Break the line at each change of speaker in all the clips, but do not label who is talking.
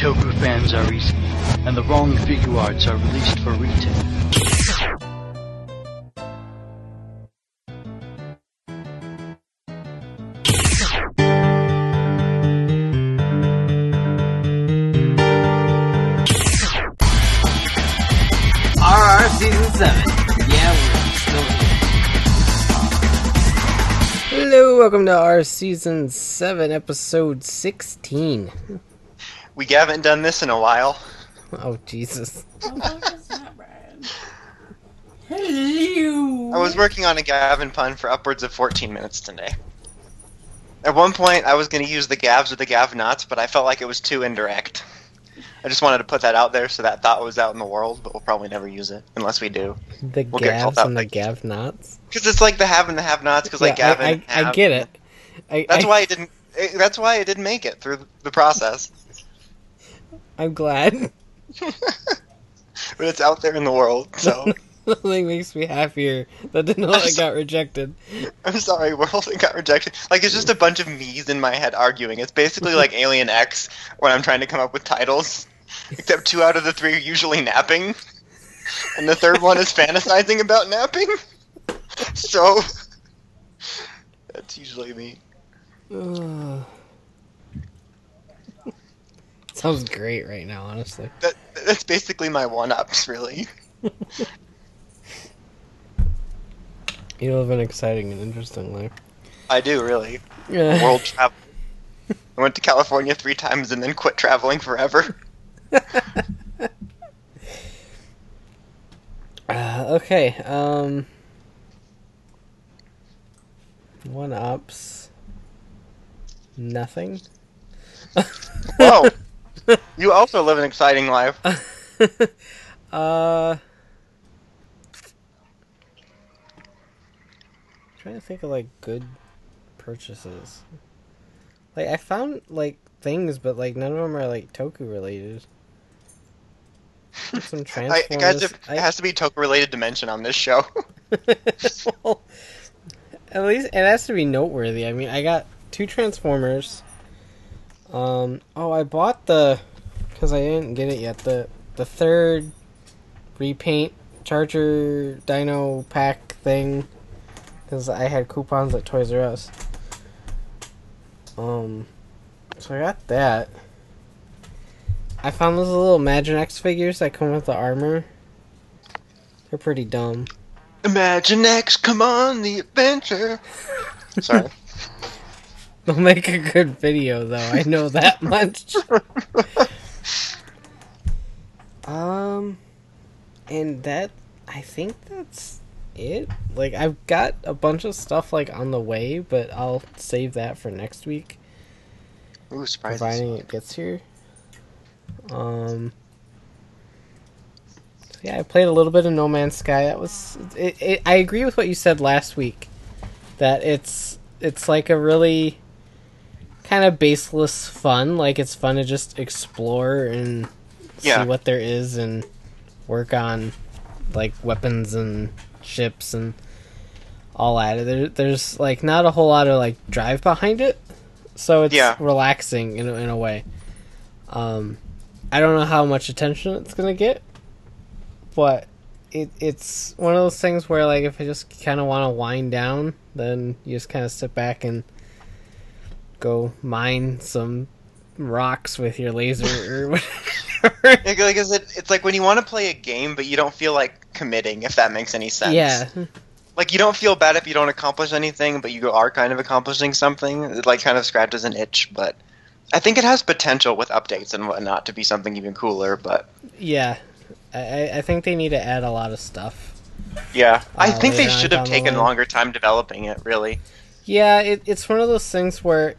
a toku fans are easy and the wrong figure arts are released for retail.
RR Season 7. Yeah, we're still here. Hello, welcome to our Season 7, Episode 16.
We haven't done this in a while.
Oh, Jesus. Hello.
I was working on a Gavin pun for upwards of 14 minutes today. At one point, I was going to use the Gavs or the Gav Nots, but I felt like it was too indirect. I just wanted to put that out there so that thought was out in the world, but we'll probably never use it unless we do.
The
We'll
Gavs and the
like-
Gav Nots.
Because it's like the have and the have nots. Because like
Yeah,
Gavin,
I, I, I get it. I,
That's
I,
why it didn't. It, that's why it didn't make it through the process.
I'm glad.
but it's out there in the world, so
Nothing makes me happier than to know I got rejected.
I'm sorry, world. It got rejected. Like it's just a bunch of me's in my head arguing. It's basically like Alien X when I'm trying to come up with titles. Except two out of the three are usually napping, and the third one is fantasizing about napping. So that's usually me.
Oh. Sounds great right now, honestly.
That that's basically my one-ups, really.
You live an exciting and interesting life.
I do really.
Yeah.
World travel. I went to California three times and then quit traveling forever.
Uh, okay, um. One ups. Nothing.
Whoa! You also live an exciting life.
uh. Trying to think of like good purchases. Like I found like things, but like none of them are like Toku related. Some
I,
Transformers.
guys, it
I-
has to be Toku related to mention on this show.
well, at least it has to be noteworthy. I mean, I got two Transformers. Um. Oh, I bought the because I didn't get it yet. The the third repaint Charger Dino pack thing because I had coupons at Toys R Us. Um. So I got that. I found those little Imaginext figures that come with the armor. They're pretty dumb.
Imaginext, come on the adventure. Sorry.
They'll make a good video, though. I know that much. um, and that I think that's it. Like I've got a bunch of stuff like on the way, but I'll save that for next week,
Ooh, surprises.
providing it gets here. Um. Yeah, I played a little bit of No Man's Sky. That was it, it, I agree with what you said last week, that it's it's like a really kind of baseless fun. Like it's fun to just explore and
Yeah.
see what there is and work on like weapons and ships and all that. There, there's like not a whole lot of like drive behind it, so it's
Yeah.
relaxing in a, in a way. Um, I don't know how much attention it's gonna get, but it it's one of those things where like if I just kind of want to wind down, then you just kind of sit back and go mine some rocks with your laser or whatever.
Like, is it, it's like when you want to play a game, but you don't feel like committing, if that makes any sense.
yeah,
Like, you don't feel bad if you don't accomplish anything, but you are kind of accomplishing something. It, like, kind of scratches an itch, but I think it has potential with updates and whatnot to be something even cooler, but
yeah. I, I- I think they need to add a lot of stuff.
yeah. I
Uh,
think they should have
down the
taken longer time developing it, really.
Yeah, it, it's one of those things where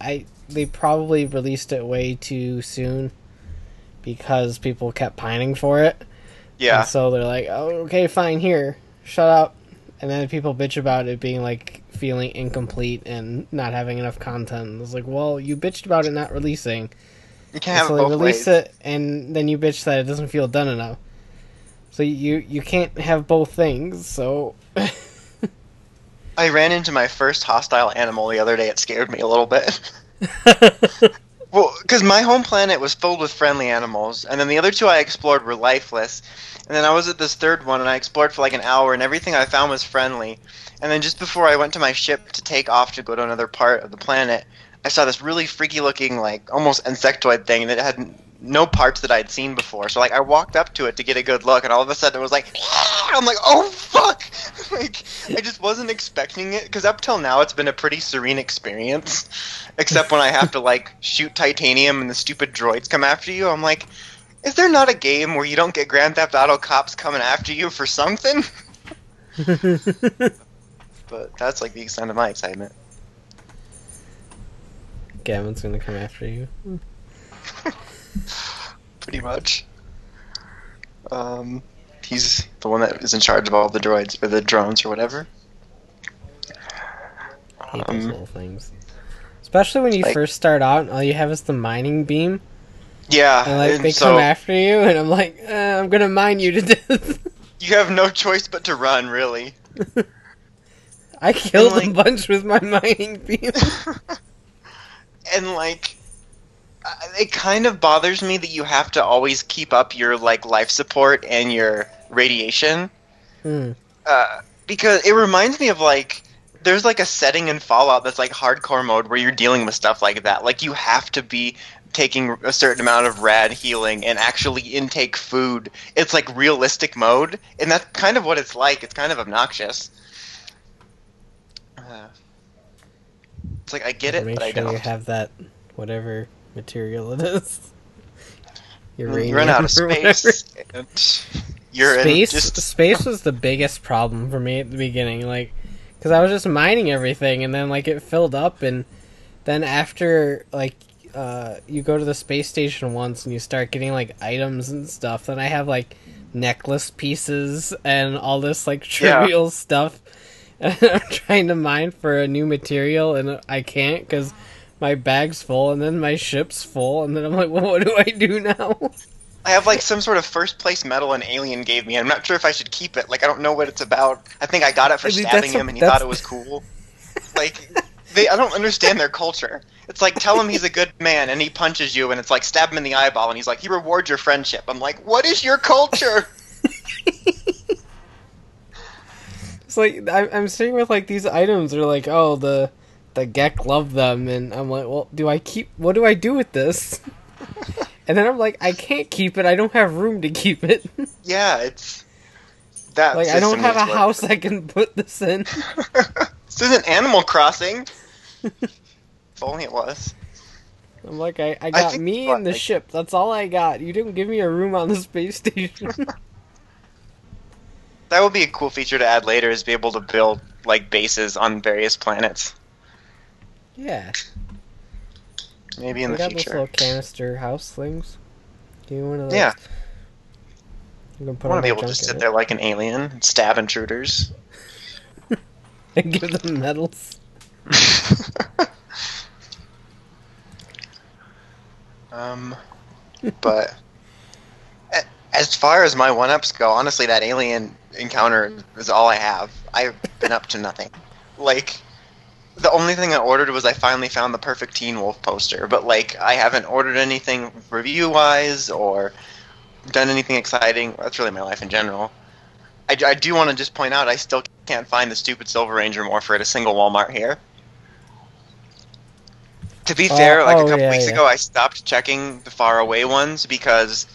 I they probably released it way too soon because people kept pining for it.
Yeah.
And so they're like, "Oh, okay, fine, here, shut up." And then people bitch about it being like feeling incomplete and not having enough content. It's like, well, you bitched about it not releasing,
You can't have
so they release
ways.
it, and then you bitch that it doesn't feel done enough. So you you can't have both things. So
I ran into my first hostile animal the other day. It scared me a little bit. Well, because my home planet was filled with friendly animals, and then the other two I explored were lifeless. And then I was at this third one, and I explored for like an hour, and everything I found was friendly. And then just before I went to my ship to take off to go to another part of the planet, I saw this really freaky looking, like almost insectoid thing that had no parts that I'd seen before. So like I walked up to it to get a good look, and all of a sudden it was like, I'm like, oh fuck! like I just wasn't expecting it because up till now it's been a pretty serene experience, except when I have to like shoot titanium and the stupid droids come after you. I'm like, is there not a game where you don't get Grand Theft Auto cops coming after you for something? but that's like the extent of my excitement.
Gavin's gonna come after you.
Pretty much. Um, he's the one that is in charge of all the droids or the drones or whatever.
I hate those
Um,
little things. Especially when you
like-
first start out and all you have is the mining beam,
Yeah,
and like
and
they
so
come after you, and I'm like, uh, I'm gonna mine you to death.
you have no choice but to run, really.
I killed a
like-
bunch with my mining beam.
and like, it kind of bothers me that you have to always keep up your like life support and your radiation.
Hmm.
uh, because it reminds me of like there's like a setting in Fallout that's like hardcore mode where you're dealing with stuff like that. Like you have to be taking a certain amount of rad healing and actually intake food. It's like realistic mode, and that's kind of what it's like. It's kind of obnoxious. Uh, it's like I get it,
Make
but I
sure
don't.
you have that whatever material it is.
you run out of space. you're in
space
just
space was the biggest problem for me at the beginning like because i was just mining everything and then like it filled up and then after like uh, you go to the space station once and you start getting like items and stuff then i have like necklace pieces and all this like
Yeah.
trivial stuff and i'm trying to mine for a new material and i can't because my bag's full and then my ship's full and then i'm like well what do i do now
I have like some sort of first place medal an alien gave me. and I'm not sure if I should keep it. Like I don't know what it's about. I think I got it for
I mean,
stabbing
that's a-
him and he thought it was cool. Like they I don't understand their culture. It's like tell him he's a good man and he punches you and it's like stab him in the eyeball and he's like he rewards your friendship. I'm like, "What is your culture?"
It's like I'm, I'm sitting with like these items are like, oh the the Gek love them, and I'm like, well, do I keep? What do I do with this? and then I'm like, I can't keep it. I don't have room to keep it.
yeah, it's that
like I don't have a
work.
house I can put this in.
this isn't Animal Crossing. if only it was.
I'm like, I, I got
think
me and the
like-
ship. That's all I got. You didn't give me a room on the space station.
That would be a cool feature to add later is be able to build like bases on various planets.
Yeah,
Maybe in
we
the
got those
future.
little canister house things. Give me one of those.
Yeah.
Gonna
I
put
want to be able to sit there like an alien, and stab intruders.
and give them medals.
um, but as far as my one-ups go, honestly, that alien encounter is all I have. I've been up to nothing. Like, the only thing I ordered was I finally found the perfect Teen Wolf poster, but like, I haven't ordered anything review-wise or done anything exciting. That's really my life in general. I, I do want to just point out I still can't find the stupid Silver Ranger morpher at a single Walmart here. To be
Oh,
fair, like
oh,
a couple
yeah,
weeks
yeah.
ago, I stopped checking the far away ones because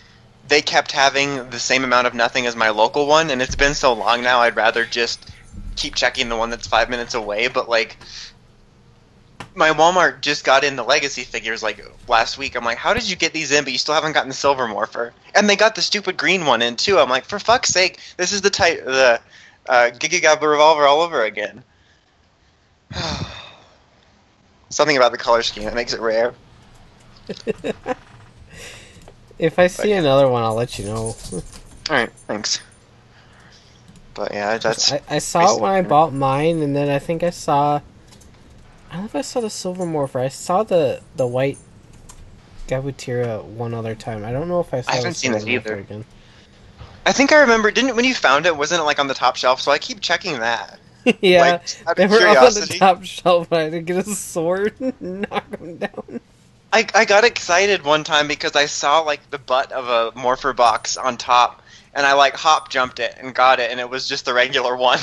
they kept having the same amount of nothing as my local one, and it's been so long now. I'd rather just keep checking the one that's five minutes away. But like, my Walmart just got in the legacy figures like last week. I'm like, how did you get these in, but you still haven't gotten the silver morpher? And they got the stupid green one in too. I'm like, for fuck's sake, this is the type the uh, Giga Gabba revolver all over again. Something about the color scheme that makes it rare.
If I see
yeah.
another one, I'll let you know.
All right, thanks. But yeah, that's
I, I saw it when I bought mine, and then I think I saw. I don't know if I saw the silver morpher. I saw the the white Gabutyra one other time. I don't know if I saw.
I haven't
the
seen
silver
it either.
Again.
I think I remember. Didn't when you found it, wasn't it like on the top shelf? So I keep checking that.
yeah,
Like,
they were up on the top shelf. I had to get a sword and knock them down.
I, I got excited one time because I saw like the butt of a morpher box on top, and I like hop jumped it and got it, and it was just the regular one.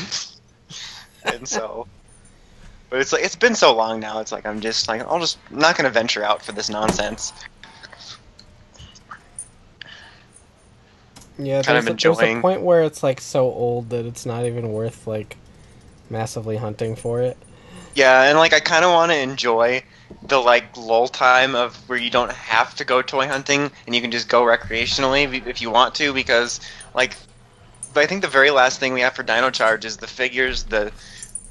and so, but it's like it's been so long now. It's like I'm just like I'll just I'm not gonna venture out for this nonsense.
Yeah,
Kind of
there's, a, there's a point where it's like so old that it's not even worth like massively hunting for it.
Yeah, and like I kind of want to enjoy the like lull time of where you don't have to go toy hunting and you can just go recreationally if- if you want to because like I think the very last thing we have for Dino Charge is the figures, the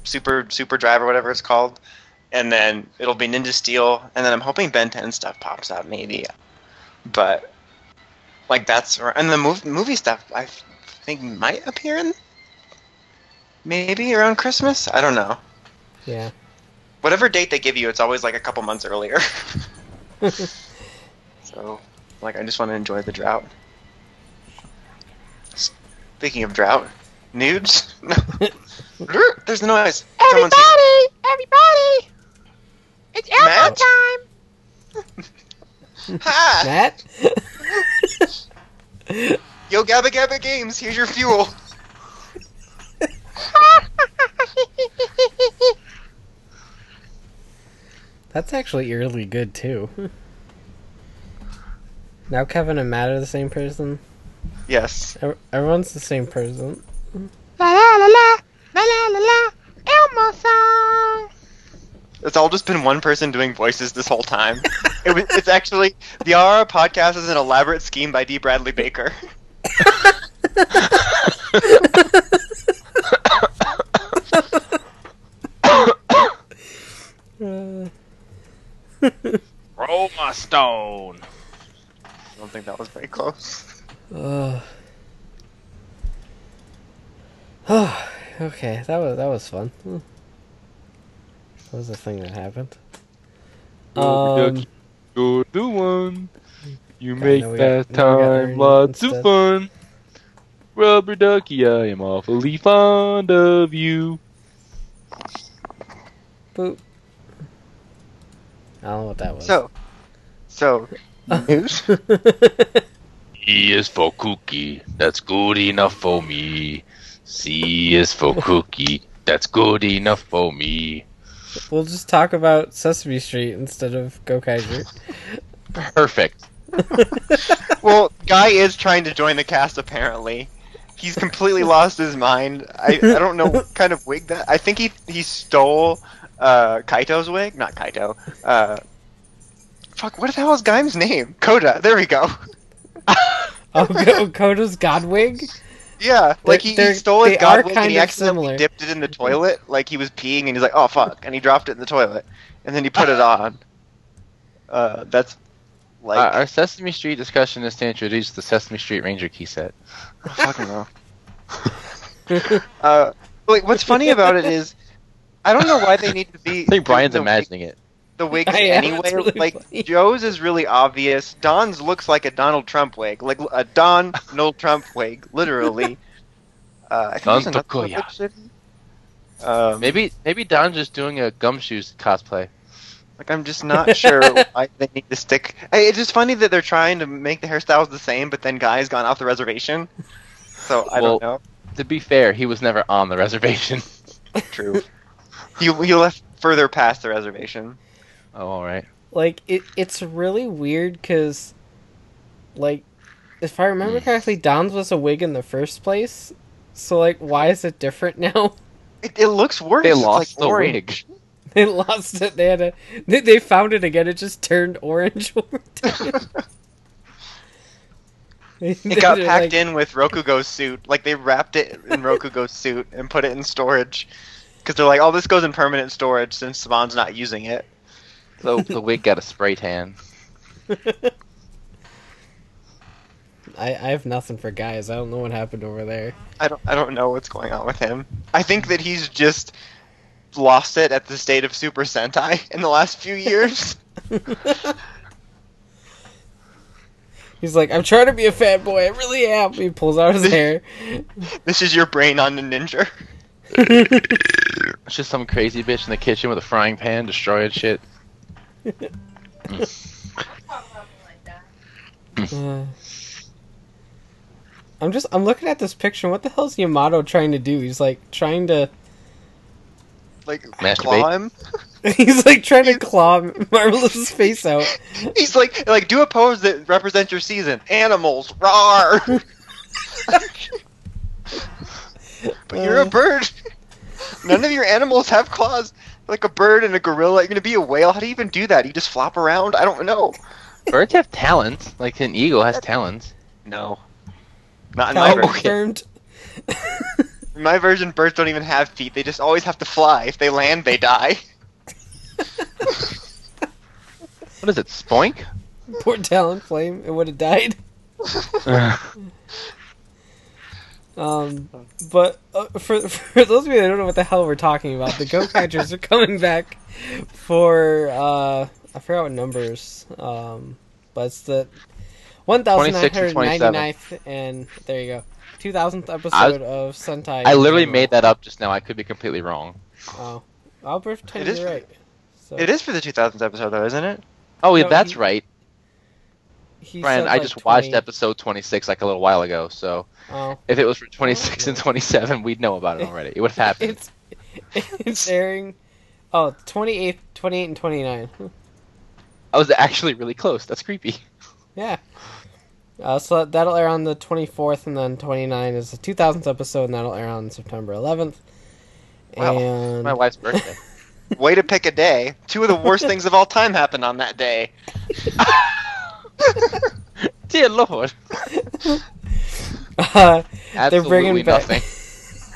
super super drive or whatever it's called, and then it'll be Ninja Steel, and then I'm hoping Ben 10 stuff pops out maybe, but like that's and the mov- movie stuff I think might appear in maybe around Christmas. I don't know
Yeah.
whatever date they give you, it's always like a couple months earlier. so, like, I just want to enjoy the drought. Speaking of drought, nudes. No. There's the noise. Someone's here.
everybody! It's
Matt?
time!
Ha!
Matt?
Yo, Gabba Gabba Games, here's your fuel.
That's actually eerily good too. now Kevin and Matt are the same person.
Yes.
Everyone's the same person.
La la la la, la la la la, Elmo song!
It's all just been one person doing voices this whole time. it was, it's actually the RR podcast is an elaborate scheme by D. Bradley Baker.
Roll my stone.
I don't think that was very close.
uh. okay, that was that was fun. Hmm. That was the thing that happened.
Rubber
Um,
ducky, You're the one. You
Okay,
make
now
that
got
time
Ernie
lots
instead.
of fun. Rubber ducky, I am awfully fond of you.
boop. I don't know what that was.
So, so news.
E is for cookie, that's good enough for me. C is for cookie, that's good enough for me.
we'll just talk about Sesame Street instead of Gokaiger.
Perfect.
well, Guy is trying to join the cast. Apparently, he's completely lost his mind. I, I don't know what kind of wig that. I think he he stole uh, Kaito's wig. Not Kaito. Uh, fuck. What the hell is Guy's name? Koda. There we go.
oh, Go- Koda's Godwig?
Yeah, like he, he
they're-
stole his
they
god wig and he accidentally
similar.
dipped it in the toilet. Like he was peeing and he's like, "Oh fuck!" and he dropped it in the toilet, and then he put it on. Uh, that's like
Uh, our Sesame Street discussion is to introduce the Sesame Street Ranger key set.
I fucking know. Uh, like what's funny about it is, I don't know why they need to be.
I think Brian's
the,
imagining it.
The wigs
I
anyway.
it's really
like
funny.
Joe's is really obvious. Don's looks like a Donald Trump wig, like a Don Donald Trump wig, literally. Uh, I think
Don
there's another one
Tokuya.
that should- Um,
Maybe maybe Don's just doing a gumshoes cosplay.
Like I'm just not sure why they need to stick. Hey, It's just funny that they're trying to make the hairstyles the same, but then Guy's gone off the reservation. So I don't know.
To be fair, he was never on the reservation.
True. he he left further past the reservation.
Oh, all right.
like it it's really weird because like if i remember hmm. correctly don's was a wig in the first place so like why is it different now
It, it looks worse.
They
It's
lost
like
the
orange.
wig.
they lost it they had to they, they found it again it just turned orange
It got packed in with Rokugo's suit. Like they wrapped it in Rokugo's suit and put it in storage. Because they're like, oh, this goes in permanent storage since Saban's not using it.
The, the wig got a spray tan.
I, I have nothing for guys i don't know what happened over there
I don't I don't know what's going on with him. I think that he's just lost it at the state of Super Sentai in the last few years.
he's like i'm trying to be a fat boy i really am he pulls out his hair
this is your brain on the ninja.
It's just some crazy bitch in the kitchen with a frying pan destroying shit.
Uh, I'm just I'm looking at this picture. What the hell's Yamato trying to do? He's like trying to
Like
Masturbate.
claw him.
he's like trying to claw Marvelous's face out.
He's like like do a pose that represents your season. Animals, roar. but you're a
Uh.
bird. None of your animals have claws. Like a bird and a gorilla. You're gonna be a whale. How do you even do that? You just flop around? I don't know.
Birds have talons. Like an eagle has talons.
No. Not in my version. In my version, birds don't even have feet. They just always have to fly. If they land, they die.
What is it? Spoink?
Poor Talonflame. It would have died. Um, but uh, for for those of you that don't know what the hell we're talking about, the Go Catchers are coming back for uh, I forgot what numbers, um, but it's the one thousand nine
26 or
hundred
27.
ninety ninth, and there you go, two thousandth episode of Sentai.
I literally
General.
made that up just now. I could be completely wrong.
Oh, I'll pretend
It is
you're
for-
right. So
It is for the 2000th episode, though, isn't it?
Oh, yeah,
No,
that's
he-
right.
He
Brian,
said,
I
like,
just watched episode 26 like a little while ago, so
Oh,
if it was for 26 and 27, we'd know about it already. It would have happened.
it's it's airing. Oh, 28, 28 and 29.
I was actually really close. That's creepy.
Yeah. Uh, so that'll air on the 24th, and then 29 is the 2000th episode, and that'll air on September 11th.
Wow.
And
My wife's birthday.
Way to pick a day. Two of the worst things of all time happened on that day.
Dear Lord.
uh, they're bringing back.
nothing.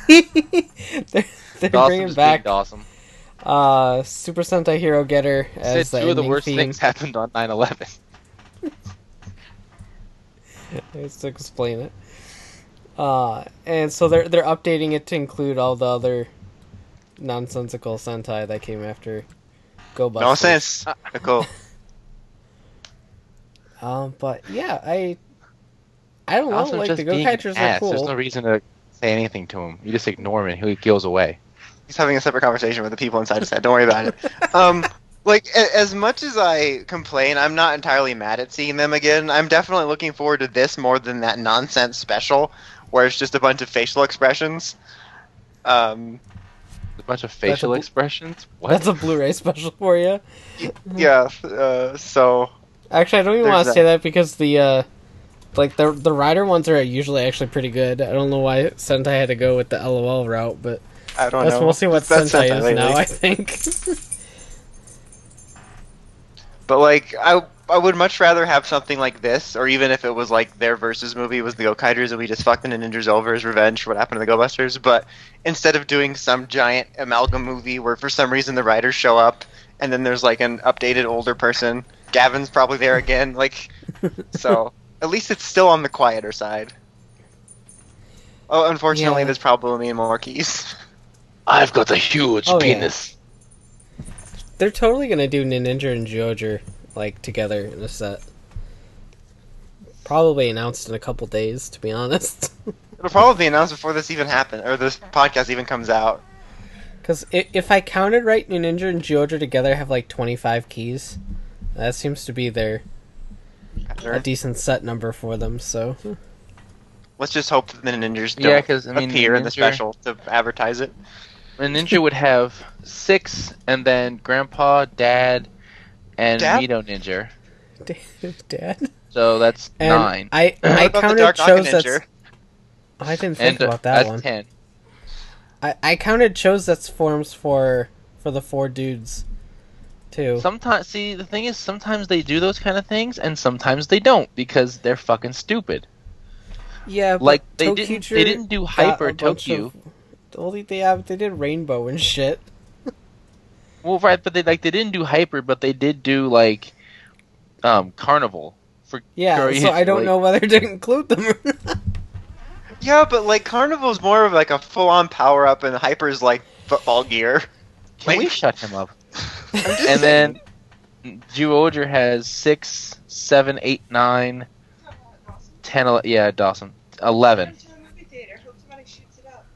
they're they're
Dawson
bringing back
being Dawson.
uh, Super Sentai Hero Getter as
Said
the
two of the worst
theme.
things happened on 9/11.
Just to explain it. Uh, and so they're they're updating it to include all the other nonsensical Sentai that came after Go Busters.
Nonsense. Nicole.
Um, but yeah, I I don't know. Like the Go
being an
Catchers are cool.
There's no reason to say anything to him. You just ignore him and he goes away.
He's having a separate conversation with the people inside his head. Don't worry about it. Um, like a- as much as I complain, I'm not entirely mad at seeing them again. I'm definitely looking forward to this more than that nonsense special, where it's just a bunch of facial expressions. Um,
A bunch of facial
bl-
expressions. What?
That's a Blu-ray special for you.
yeah. Uh, so
Actually, I don't even want to say that because the uh, like the the rider ones are usually actually pretty good. I don't know why Sentai had to go with the LOL route, but
I don't
that's
know.
mostly what
That's
Sentai,
Sentai
is
lately.
now. I think.
But like I I would much rather have something like this, or even if it was like their versus movie was the Gokaigers and we just fucked the Ninjas over as revenge for what happened to the Go Busters. But instead of doing some giant amalgam movie where for some reason the writers show up and then there's like an updated older person, Gavin's probably there again. Like so, at least it's still on the quieter side. Oh, unfortunately,
Yeah.
there's probably more keys.
I've got a huge
Oh, yeah.
penis.
They're totally gonna do Ninja and Zyuohger like together in a set. Probably announced in a couple days, to be honest.
It'll probably be announced before this even happens, or this podcast even comes out.
Because if I counted right, Ninja and Zyuohger together have like 25 keys. That seems to be their a decent set number for them. So
Let's just hope that the ninjas don't
Yeah, 'cause, I mean,
appear in the special to advertise it.
A ninja would have six, and then grandpa, dad, and
Dad?
Mito Ninja.
Dad.
So that's
And
nine.
I I counted
Dark Knight
shows that's.
Ninja?
I didn't think
and uh,
about that
that's
one.
ten.
I, I counted shows that's forms for for the four dudes, too.
Sometimes, see, the thing is, sometimes they do those kind of things, and sometimes they don't because they're fucking stupid.
yeah, but
Like they didn't,
Tokucher
they didn't do Hyper Tokyo.
of- Only they have they did Rainbow and shit.
Well, right, but they like they didn't do Hyper, but they did do like um Carnival for
Yeah,
Korean-
so I don't
like-
know whether to include them.
Yeah, but like Carnival's more of like a full-on power-up, and Hyper's like football gear.
Can we shut him up?
I'm just
and
saying.
then Juoger has six, seven, eight, nine, ten, ele- yeah, Dawson, eleven.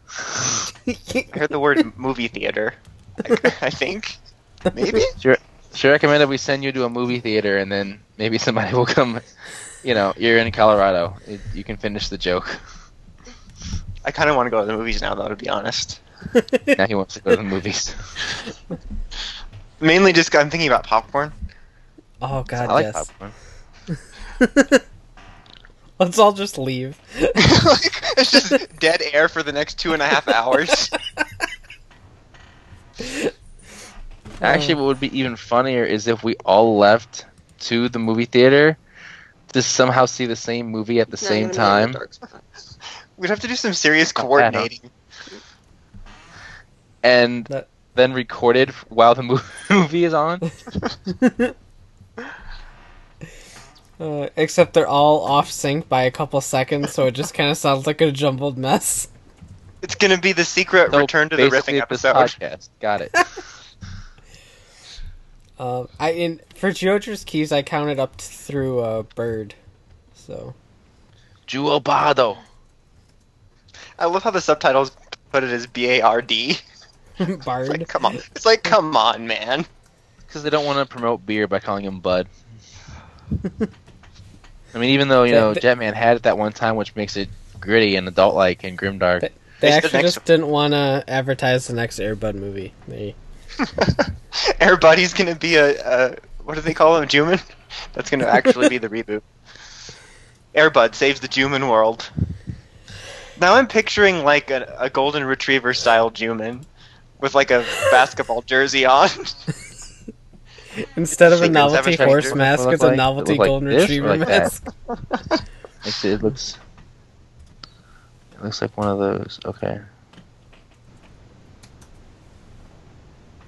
I heard the word movie theater. I, I think maybe.
Should I recommend that we send you to a movie theater and then maybe somebody will come you know, you're in Colorado. It, you can finish the joke.
I kind of want to go to the movies now, though, to be honest.
Now he wants to go to the movies.
Mainly just I'm thinking about popcorn.
oh god,
I like
yes.
popcorn.
Let's all just leave.
like, it's just dead air for the next two and a half hours.
Actually, what would be even funnier is if we all left to the movie theater to somehow see the same movie at the
Not
same time.
dark.
We'd have to do some serious
Not bad, huh?
coordinating.
and
That-
then recorded while the movie is on.
Uh, except they're all off sync by a couple seconds, so it just kind of sounds like a jumbled mess.
It's gonna be the secret
So
return to the
basically
riffing
this
episode.
podcast. Got it.
Um, I in for George's keys, I counted up through a bird. So
Juobado.
I love how the subtitles put it as B A R D. It's
Bard.
like, come on. It's like, come on, man.
Because they don't want to promote beer by calling him Bud. I mean, even though you
They-
know
they-
Jetman had it that one time, which makes it gritty and adult-like and grimdark.
They- They
It's the
actually
next
just didn't want to advertise the next Airbud movie. They
Air gonna be a, a what do they call him? Juman? That's gonna actually be the reboot. Airbud saves the Juman world. Now I'm picturing like a, a golden retriever style Juman with like a basketball jersey on.
instead of a
Fingers have a
novelty horse mask,
look
it's a novelty
Look like
golden
this
retriever
like
mask.
Makes it, it looks. It looks like one of those. Okay.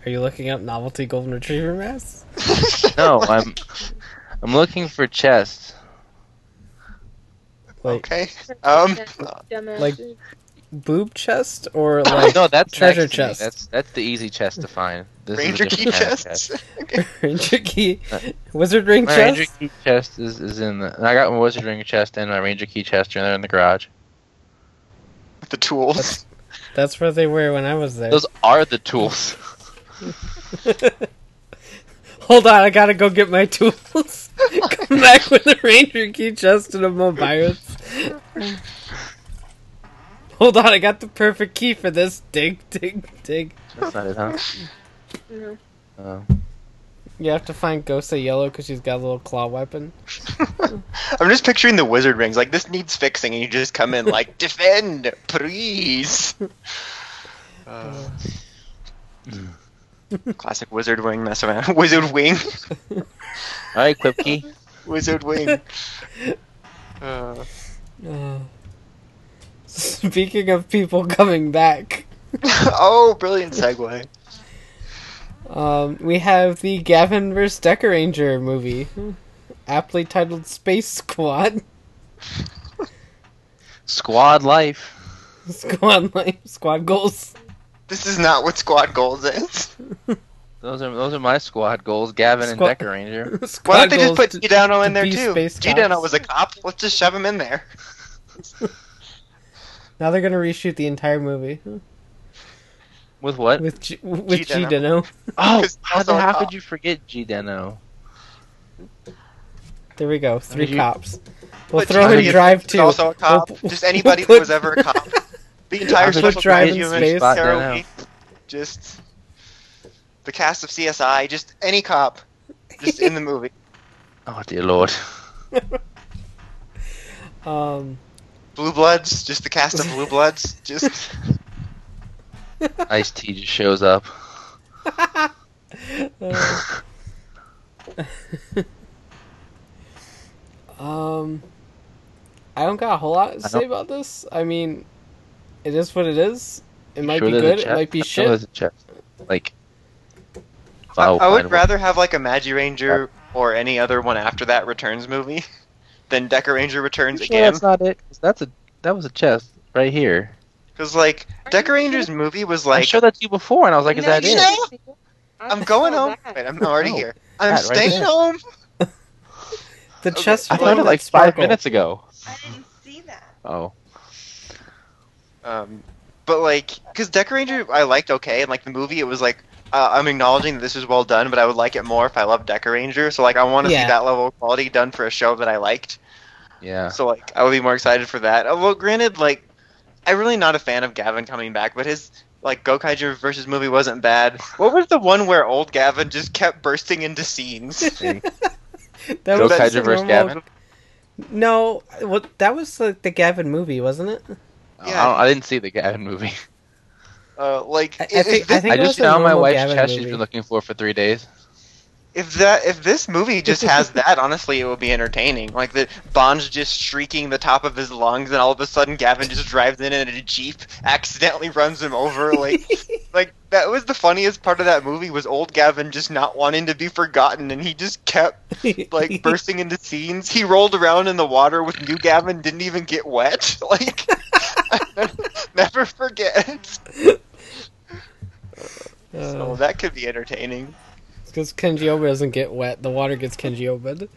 Are you looking up novelty golden retriever masks?
No, I'm. I'm looking for chests.
Like
okay. Um.
Like- boob chest or like
no, that's
treasure
next to me.
chest.
That's that's the easy chest to find. This is
Ranger key
different kind of
chests.
ranger key, uh, wizard ring
My
chest?
Ranger key chest is, is in the. I got my Wizard Ring chest and my Ranger key chest are in the garage.
the tools.
That's where they were when I was there.
Those are the tools.
Hold on, I gotta go get my tools. Come back with the ranger key chest and a mobiles. Hold on, I got the perfect key for this. Dig, dig, dig.
That's not it, huh?
No.
Oh.
You have to find Gosa Yellow because she's got a little claw weapon.
I'm just picturing the wizard rings. Like this needs fixing, and you just come in like defend, please. Uh, classic wizard wing mess around. Wizard wing.
All right, Quipkey.
Wizard wing. Uh,
Uh, speaking of people coming back,
oh, brilliant segue.
um, we have the Gavin vs. Dekaranger movie, aptly titled Space Squad.
Squad life.
Squad life, squad goals.
This is not what squad goals is.
Those are those are my squad goals. Gavin and
Squad- Dekaranger.
Why don't they just put
to-
Gidano
to
in there
be
too? Gidano was a cop. Let's just shove him in there.
Now they're gonna reshoot the entire movie
With what?
with G- with G
Deno.
Deno.
Oh, how, the, how could you forget G Deno?
There we go. Three
Did you-
cops. We'll
But
throw
Gidano
in
is
Drive too.
Also a cop.
We'll-
just anybody
we'll
who was
put-
ever a cop. The entire
I'll put
special
Drive in
unit,
space.
Spot
Sarah
Deno.
Just the cast of CSI, just any cop, just in the movie.
Oh dear lord.
Um,
Blue Bloods, just the cast of Blue Bloods, just
Ice T just shows up.
uh, um, I don't got a whole lot to say about this. I mean, it is what it is. It might
Sure
be good. It might be
I know
shit.
there's chest. Like.
I, I would
fine.
rather have like a Magi Ranger or any other one after that Returns movie than Dekaranger Returns
Sure
again.
that's not it. That's a that was a chest right here.
Because like
Dekaranger's
movie was like I
showed that to you before, and I was like, "Is
No,
that
you
it?"
know- I'm going home. Wait, I'm already
Oh.
here. I'm
That
staying
there.
home.
The
Okay.
chest.
I
full
found it
of
like five minutes ago.
I didn't see that.
Oh,
Um, but like, because Dekaranger I liked okay, and like the movie, it was like uh, I'm acknowledging that this is well done, but I would like it more if I loved Dekaranger. So like, I want to
Yeah.
see that level of quality done for a show that I liked.
Yeah.
So like, I would be more excited for that. Uh, Well, granted, like, I'm really not a fan of Gavin coming back, but his like Gokaiger versus movie wasn't bad. What was the one where old Gavin just kept bursting into scenes?
That
Go
was
Kaiser
just
versus
normal-
Gavin.
No, well, that was like the Gavin movie, wasn't it?
I, I didn't see the Gavin movie.
Uh, like,
I- I think-
if this,
I think
I just found my wife's
Gavin
chest She's been looking for for three days.
if that if this movie just has that, honestly, it would be entertaining. Like the Bond's just shrieking the top of his lungs, and all of a sudden Gavin just drives in in a jeep, accidentally runs him over. Like, like that was the funniest part of that movie was old Gavin just not wanting to be forgotten, and he just kept like bursting into scenes. He rolled around in the water with new Gavin, didn't even get wet. Like, I never forget. So
Uh,
that could be entertaining.
because Kenji Oba doesn't get wet, the water gets Kenji Oba.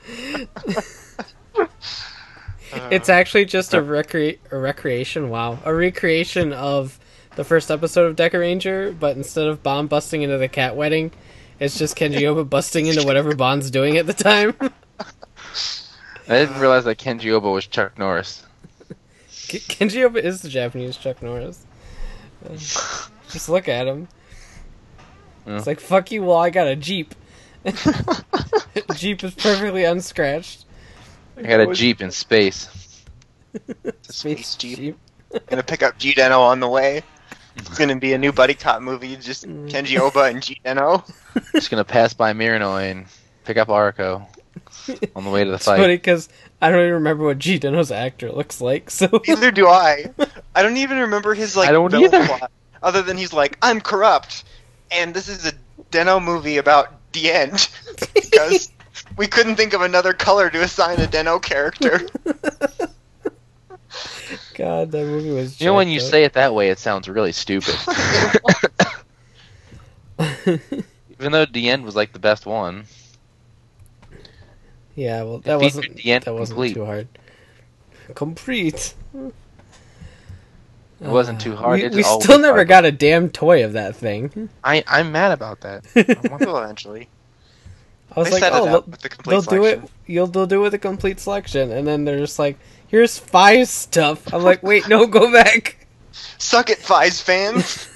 it's actually just a recre- a recreation. Wow, a recreation of the first episode of Dekaranger, but instead of Bond busting into the cat wedding, it's just Kenji Oba busting into whatever Bond's doing at the time.
I didn't realize that Kenji Oba was Chuck Norris.
Kenji Oba is the Japanese Chuck Norris. Uh, Just look at him.
Yeah.
It's like fuck you. Well, I got a Jeep. Jeep is perfectly unscratched.
I got a Jeep in space.
Space Jeep. Gonna pick up G Deno on the way. It's gonna be a new buddy cop movie, just mm. Kenji Oba and G Deno.
Just gonna pass by Miranoi and pick up Arco on the way to the
It's
fight.
funny because I don't even remember what G Deno's actor looks like. So
Neither do I. I don't even remember his like.
I don't
villain
either.
plot, other than he's like, I'm corrupt, and this is a Deno movie about the end because we couldn't think of another color to assign a Deno character.
God, that movie was.
You know, when you
jacked
say it that way, it sounds really stupid. Even though the end was like the best one.
yeah, well, that
It
wasn't
featured the end
that wasn't
complete.
too hard. Complete.
It wasn't too hard.
We, we still never
hard.
got a damn toy of that thing.
I I'm mad about that.
Well, eventually,
I was
they
like, oh,
it
they'll,
up the
they'll do it. You'll they'll do it with a complete selection, and then they're just like, here's five stuff. I'm like, wait, no, go back.
Suck it, Fies fans.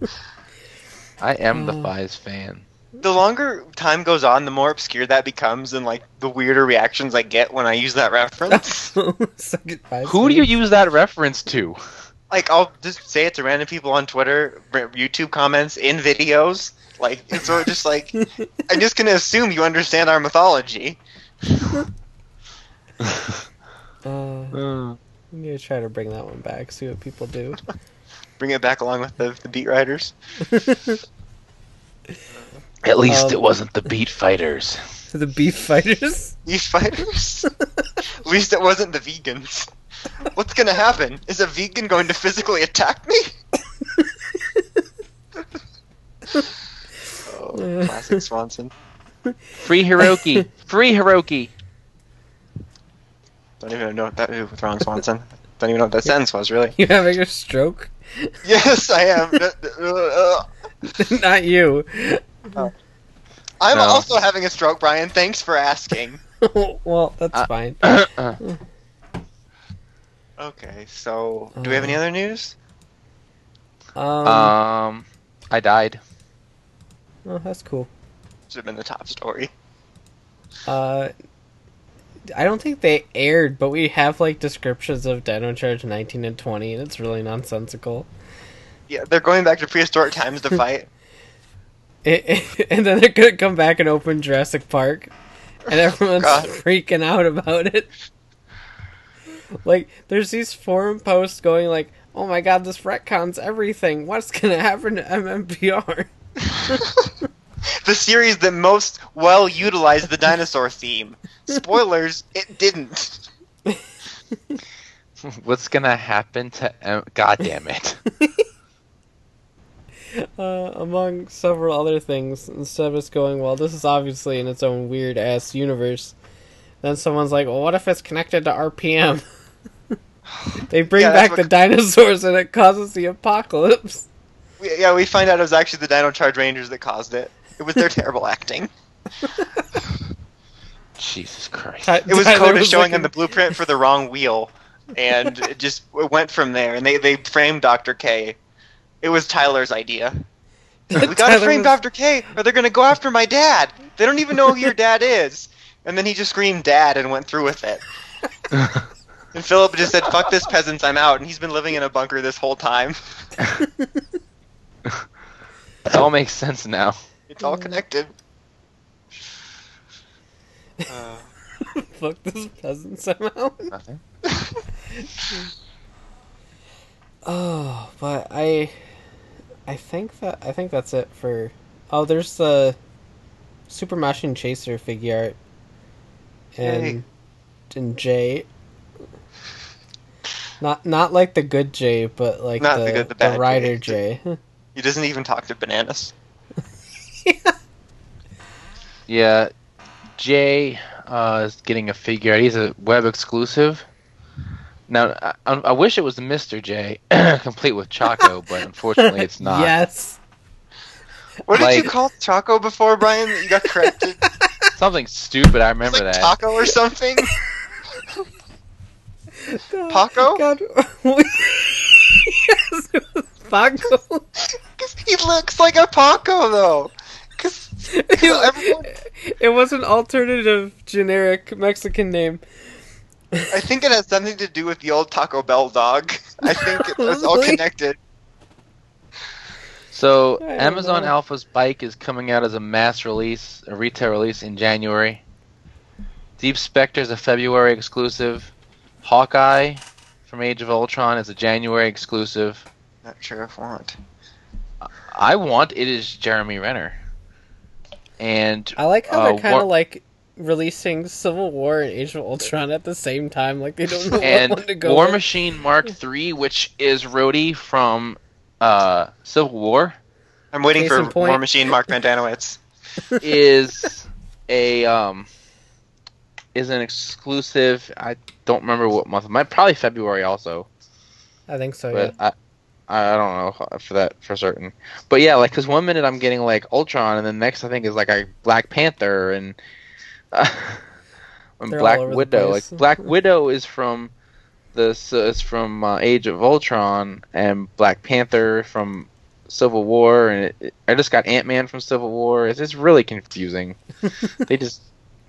I am the
Uh.
Fan.
The longer time goes on, the more obscure that becomes, and like the weirder reactions I get when I use that reference.
Suck it, five
Who do you use that reference to?
like I'll just say it to random people on Twitter, YouTube comments, in videos. Like it's sort of just like I'm just gonna assume you understand our mythology.
Uh, I'm gonna try to bring that one back. See what people do.
Bring it back along with the, the beat writers.
At least
Um,
it wasn't the Beat Fighters.
the beef fighters.
Beef fighters. At least it wasn't the vegans. What's gonna happen? Is a vegan going to physically attack me? oh, classic Swanson.
Free Hiroki. Free Hiroki.
Don't even know what that. Ooh, what's wrong, Swanson? Don't even know what that sentence was, really.
You having a stroke?
Yes, I am. Uh,
Not you.
I'm
No.
also having a stroke, Brian. Thanks for asking.
well, that's
Uh,
fine.
Okay, so do we have any other news?
Um,
um, I died.
oh, that's cool.
Should have been the top story.
Uh, I don't think they aired, but we have like descriptions of Dino Charge 19 and 20, and it's really nonsensical.
Yeah, they're going back to prehistoric times to fight.
It, and then they're gonna come back and open Jurassic Park, and everyone's
God.
freaking out about it. Like, there's these forum posts going like, "Oh my god, this retcons everything. What's gonna happen to MMPR?"
the series that most well utilized the dinosaur theme. Spoilers, it didn't.
What's gonna happen to? Em- God damn it!
uh, among several other things, instead of us going, well, this is obviously in its own weird ass universe, then someone's like, well, what if it's connected to RPM? they bring
Yeah,
back the
what-
dinosaurs and it causes the apocalypse.
We, yeah, we find out it was actually the Dino Charge Rangers that caused it. It was their terrible acting.
Jesus Christ.
Ty-
It was
Tyler
Koda
was
showing
looking-
him the blueprint for the wrong wheel, and it just it went from there. And they they framed Doctor K. It was Tyler's idea. We gotta
Tyler
frame
was-
Doctor K, or they're gonna go after my dad. They don't even know who your dad is. And then he just screamed "Dad" and went through with it. And Philip just said, "Fuck this peasants, I'm out." And he's been living in a bunker this whole time.
it all makes sense now.
It's all connected. Uh,
Fuck this peasant somehow.
Nothing.
Oh, but I, I think that I think that's it for. Oh, there's the Super Machine Chaser figure art, and
Yay.
and Jay. Not not like the good Jay, but like
Not
the
the good- the bad
rider
Jay.
Jay.
he doesn't even talk to bananas.
Yeah, Jay uh, is getting a figure. He's a web exclusive. Now, I, I wish it was Mr. J, complete with Choco, but unfortunately, it's not.
yes.
What did you call Choco before, Brian? That you got corrected.
Something stupid. I remember
like
that.
Taco or something.
God,
Paco?
God. yes, it was Paco.
'Cause he looks like a Paco though. Because everyone,
it was an alternative generic Mexican name.
I think it has something to do with the old Taco Bell dog. I think it's all connected.
So, Amazon
know.
Alpha's bike is coming out as a mass release, a retail release in January. Deep Spectre is a February exclusive. Hawkeye from Age of Ultron is a January exclusive.
Not sure if I want.
I want it is Jeremy Renner. And
I like how
Uh,
they're kind of
War-
like releasing Civil War and Age of Ultron at the same time. Like they don't know
and
what one to go
War
with.
Machine Mark III, which is Rhodey from uh, Civil War,
I'm waiting
Case
for. War Machine Mark Vandanowitz.
is a um is an exclusive. I don't remember what month. Might probably February also,
I think so. Yeah.
but I I don't know for that for certain. But yeah, like because one minute I'm getting like Ultron, and then next I think is like a Black Panther and. Uh, and Black
all over the
Widow, like. Black Widow is from the is from uh, Age of Ultron, and Black Panther from Civil War, and it, it- I just got Ant Man from Civil War. It's just really confusing. they just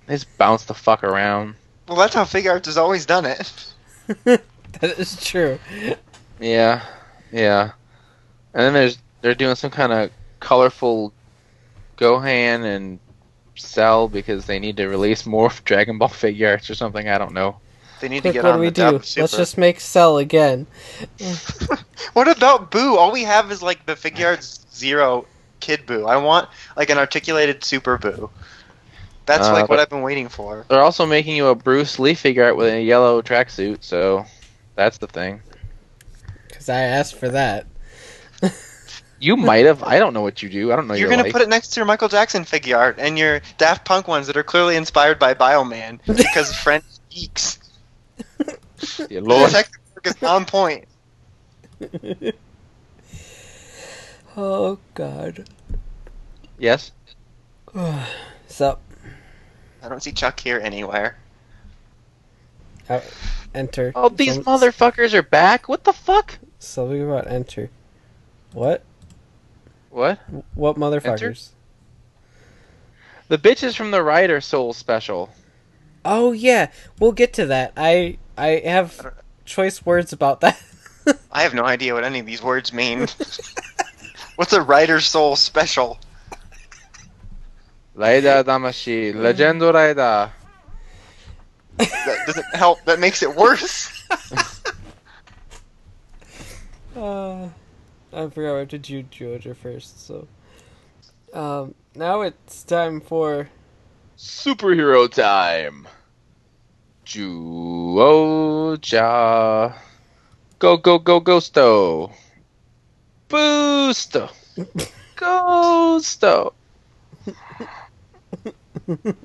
they just bounce the fuck around.
Well, that's how Fig Arts has always done it.
that is true.
Yeah, yeah. And then there's they're doing some kind of colorful Gohan and Cell because they need to release more Dragon Ball figure arts or something. I don't know.
They need to get
what
on
do we
the
do? Let's just make Cell again.
What about Boo? All we have is like the Fig Arts Zero Kid Boo. I want like an articulated Super Boo. That's
Uh,
like what I've been waiting for.
They're also making you a Bruce Lee figure art with a yellow tracksuit, so that's the thing.
Because I asked for that.
You might have. I don't know what you do. I don't know
You're
your
gonna
life.
put it next to your Michael Jackson figure art and your Daft Punk ones that are clearly inspired by Bioman because French geeks.
Yeah,
The
Lord.
detective work is on point.
oh God.
Yes.
So
I don't see Chuck here anywhere.
uh, enter.
Oh, these
Some-
motherfuckers are back. What the fuck?
Something about enter. What?
What?
What motherfuckers?
The bitches from the Rider Soul special.
Oh yeah, we'll get to that. I I have choice words about that.
I have no idea what any of these words mean. What's a Rider soul special?
Raida Damashi, Legendo Raida.
That doesn't help. That makes it worse.
Uh, I forgot what to do Zyuohger first. So, um, now it's time for
Superhero time. Zyuohger. Go, go, go, Ghosto. Boosto. Ghosto.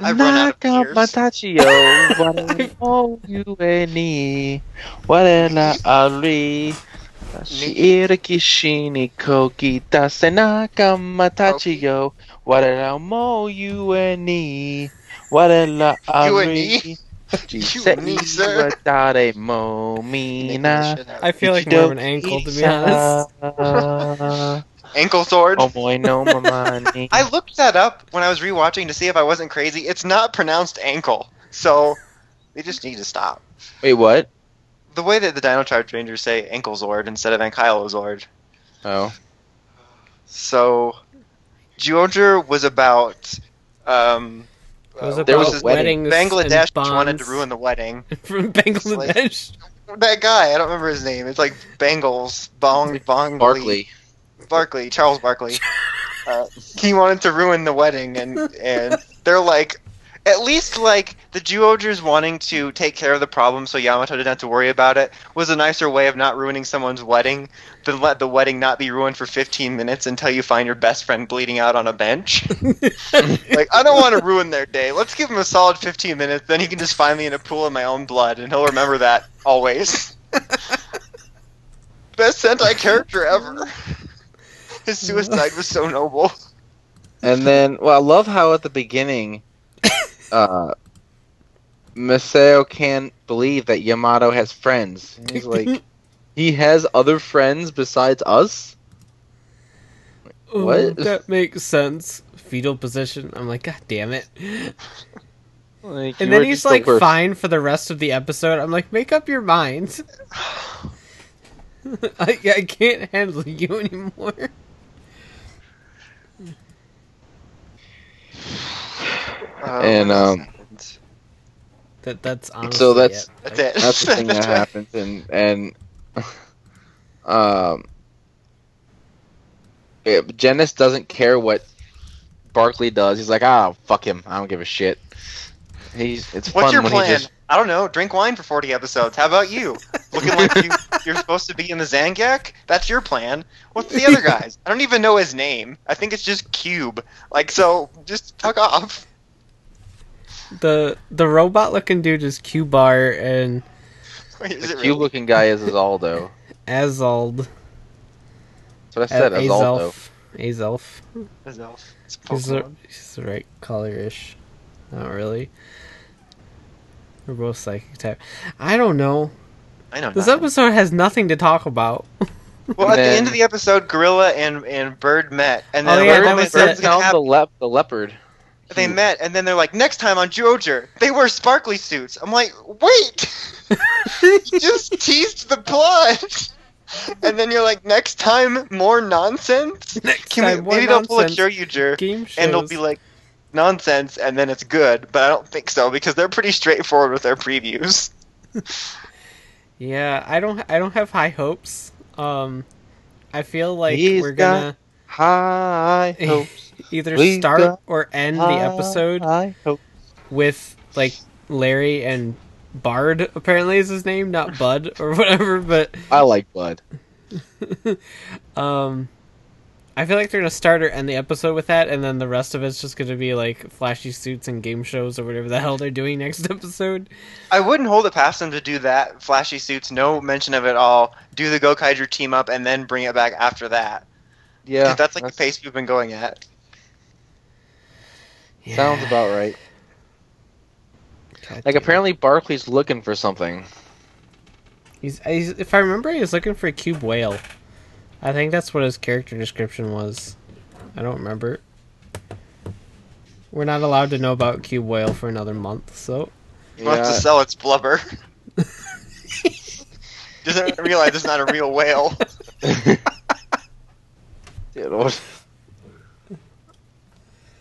I've run out of tears.
Matachiyo, wale o yueni, wale la ari, shiira kishini koki tasenaka matachiyo, wale la mo yueni, Quella
You and me?
Ci
You and me, sir.
guardare momina.
I feel like more of an ankle, to be honest.
honest.
Ankle sword.
Oh boy, no mamani.
I looked that up when I was rewatching to see if I wasn't crazy. It's not pronounced ankle, so they just need to stop.
Wait, what?
The way that the Dino Charge Rangers say ankle Zord instead of Ankylozord.
Oh,
So, Zyuohger was about. Um,
It was
uh,
about
There was
his-
weddings
Bangladesh
and
wanted to ruin the wedding.
from Bangladesh.
That guy, I don't remember his name. It's like Bangles, Bong, Bong,
Barkley.
Barkley, Charles Barkley. Uh, he wanted to ruin the wedding, and and they're like, at least like the Zyuohgers wanting to take care of the problem, so Yamato didn't have to worry about it, was a nicer way of not ruining someone's wedding than let the wedding not be ruined for 15 minutes until you find your best friend bleeding out on a bench. like, I don't want to ruin their day. Let's give him a solid 15 minutes, then he can just find me in a pool of my own blood, and he'll remember that always. Best Sentai character ever. His suicide was so noble.
And then, well, I love how at the beginning, uh, Misao can't believe that Yamato has friends. And He's like, he has other friends besides us.
Oh,
What?
that makes sense. Fetal position. I'm like, God damn it.
Like,
And then he's
just the
like fine for the rest of the episode. I'm like, make up your mind. I, I can't handle you anymore.
Uh,
And, um.
That that's honestly
So that's-
it.
that's it.
That's the thing that
That's right.
happens, and and um, yeah, but doesn't care what Barkley does. He's like, ah, fuck him. I don't give a shit. He's it's
What's
fun
your
when
plan?
he just
I don't know. Drink wine for 40 episodes. How about you? Looking like you, you're supposed to be in the Zangyack? That's your plan. What's the other guys? I don't even know his name. I think it's just Cube. Like, so, just fuck off.
The the robot looking dude is Cubaru and
Wait, is
the
it
cute
really?
looking guy is Azaldo.
Azald.
That's what I said.
Uh,
Azaldo.
Azelf.
It's elf. It's
He's the,
Pokemon.
he's the right color-ish. Not really. We're both psychic type. I don't know.
I know.
This
nothing.
episode has nothing to talk about.
Well, at the end of the episode, Gorilla and, and Bird met, and
Oh,
then
yeah,
Bird
that
was
was
Bird's
it.
gonna
Found
have-
the lep the leopard.
They met, and then they're like, next time on Zyuohger, they wear sparkly suits. I'm like, wait, you just teased the plot. And then you're like, next time, more nonsense.
Next
Can
time,
we, maybe they'll pull a. Kyoryuger, and it'll be like nonsense, and then it's good. But I don't think so because they're pretty straightforward with their previews.
Yeah, I don't. I don't have high hopes. Um, I feel like
He's
we're gonna
High hopes.
Either
we
start or end the episode
High hopes.
with like Larry and Bard. Apparently, is his name, not Bud or whatever. But
I like Bud.
um, I feel like they're gonna start or end the episode with that, and then the rest of it's just gonna be like flashy suits and game shows or whatever the hell they're doing next episode.
I wouldn't hold it past them to do that. Flashy suits, no mention of it all. Do the Gokaiger team up, and then bring it back after that.
Yeah,
that's like the pace we've been going at.
Sounds about right.
God
Like
damn.
apparently Barkley's looking for something.
He's, he's if I remember, he was looking for a cube whale. I think that's what his character description was. I don't remember. We're not allowed to know about cube whale for another month, so
He wants to sell its blubber. Doesn't realize it's not a real whale.
Dude, what-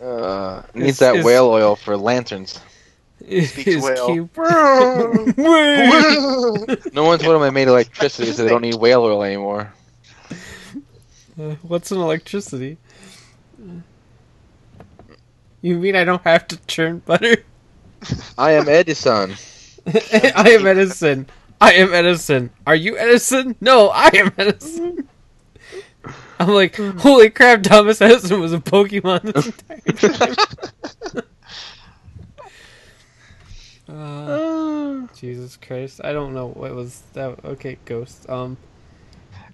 Uh, needs
It's-
that whale oil for lanterns.
his
whale.
cube.
Whale.
No one told him I made electricity, so they don't need whale oil anymore.
Uh, what's an electricity? You mean I don't have to churn butter?
I am Edison.
I am Edison. I am Edison. Are you Edison? No, I am Edison. I'm like, holy crap, Thomas Edison was a Pokemon this entire time. Uh, Jesus Christ. I don't know what was that. Okay, Ghost. Um,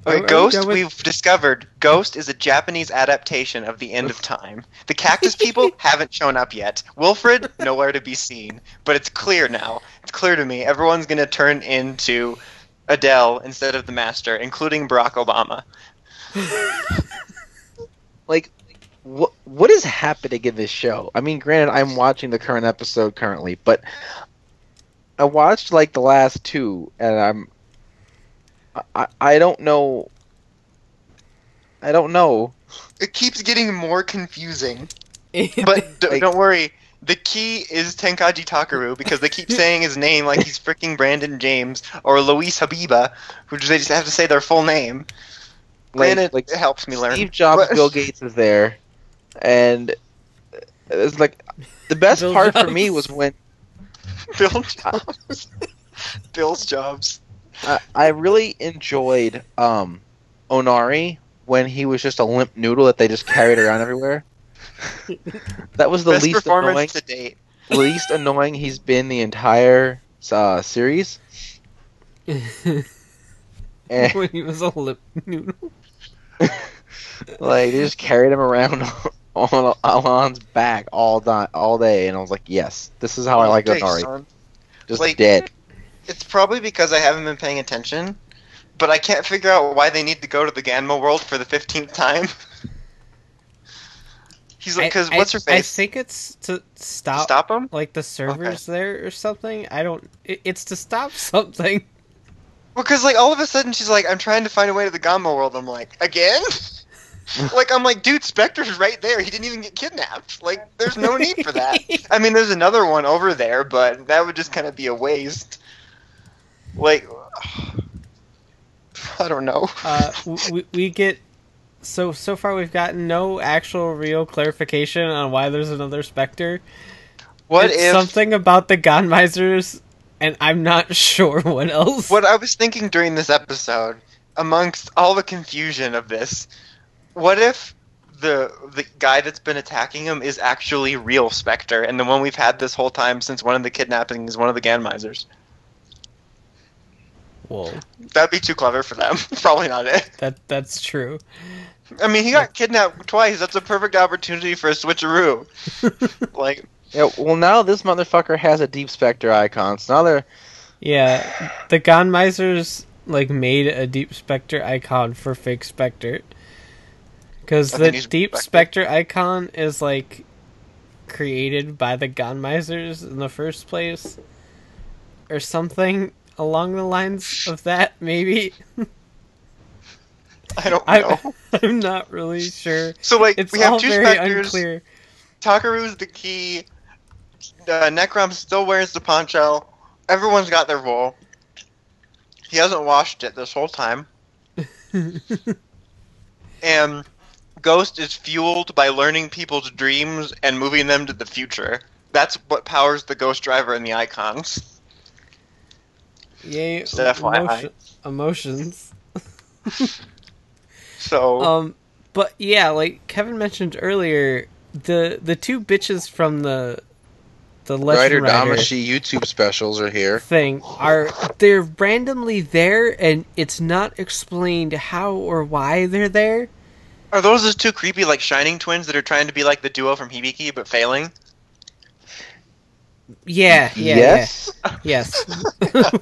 Are- are
Okay,
we
Ghost,
with-
we've discovered Ghost is a Japanese adaptation of the end of time. The cactus people haven't shown up yet. Wilfred, nowhere to be seen. But it's clear now. It's clear to me. Everyone's going to turn into Adele instead of the Master, including Barack Obama.
like what what is happening in this show? I mean, granted, I'm watching the current episode currently, but I watched like the last two, and I'm I I don't know. I don't know.
It keeps getting more confusing. But d-
Like-
don't worry. The key is Tenkaji Takaru because they keep saying his name like he's freaking Brandon James or Luis Habiba, which they just have to say their full name.
Like,
Granted,
like
it helps me learn.
Steve Jobs,
But-
Bill Gates is there, and it's like the best
Bill
part for me was when
Bill Jobs. Bill's Jobs.
I, I really enjoyed um, Onari when he was just a limp noodle that they just carried around everywhere. that was the
Best
least
performance
annoying,
to date.
least annoying he's been the entire uh, series.
When he was a lip noodle.
like they just carried him around on Alon's back all di- all day, and I was like, yes, this is how I like
Okay,
Onari,
son.
just
like-
dead.
It's probably because I haven't been paying attention, but I can't figure out why they need to go to the Ganma world for the fifteenth time. He's like, because
I-
what's her
I, I think it's to stop,
Stop him?
like the servers there or something. I don't. It, it's to stop something.
Well, because like all of a sudden she's like, I'm trying to find a way to the Ganma world. I'm like, again? like I'm like, dude, Spectre's right there. He didn't even get kidnapped. Like, there's no need for that. I mean, there's another one over there, but that would just kind of be a waste. Like, I don't know.
uh, we, we get so so far we've gotten no actual real clarification on why there's another Spectre.
What
it's
if
something about the Ganmisers, and I'm not sure what else.
what I was thinking during this episode, amongst all the confusion of this, what if the the guy that's been attacking him is actually real Spectre, and the one we've had this whole time since one of the kidnappings is one of the Ganmisers?
Whoa,
That'd be too clever for them. Probably not it.
that that's true.
I mean, he got kidnapped twice. That's a perfect opportunity for a switcheroo. like,
Yeah, well now this motherfucker has a Deep Spectre icon. So now they're
Yeah, the Ganmisers like made a Deep Spectre icon for fake Spectre. Because the Deep
Spectre.
Icon is like created by the Ganmisers in the first place, or something along the lines of that. Maybe
I don't know.
I'm not really sure.
So, like,
It's
we have
all
two
very
Spectres.
unclear.
Takaru's the key. Uh, Necrom still wears the poncho. Everyone's got their role. He hasn't washed it this whole time. and Ghost is fueled by learning people's dreams and moving them to the future. That's what powers the Ghost Driver and the icons.
Yay,
FYI.
emotion, emotions.
So
Um, but yeah, like Kevin mentioned earlier, the the two bitches from the the
Rider
Legend Rider
Damashi YouTube specials are here.
thing are they're randomly there, and it's not explained how or why they're there.
are those those two creepy like shining twins that are trying to be like the duo from Hibiki but failing?
Yeah, yeah,
yes.
yeah, yes,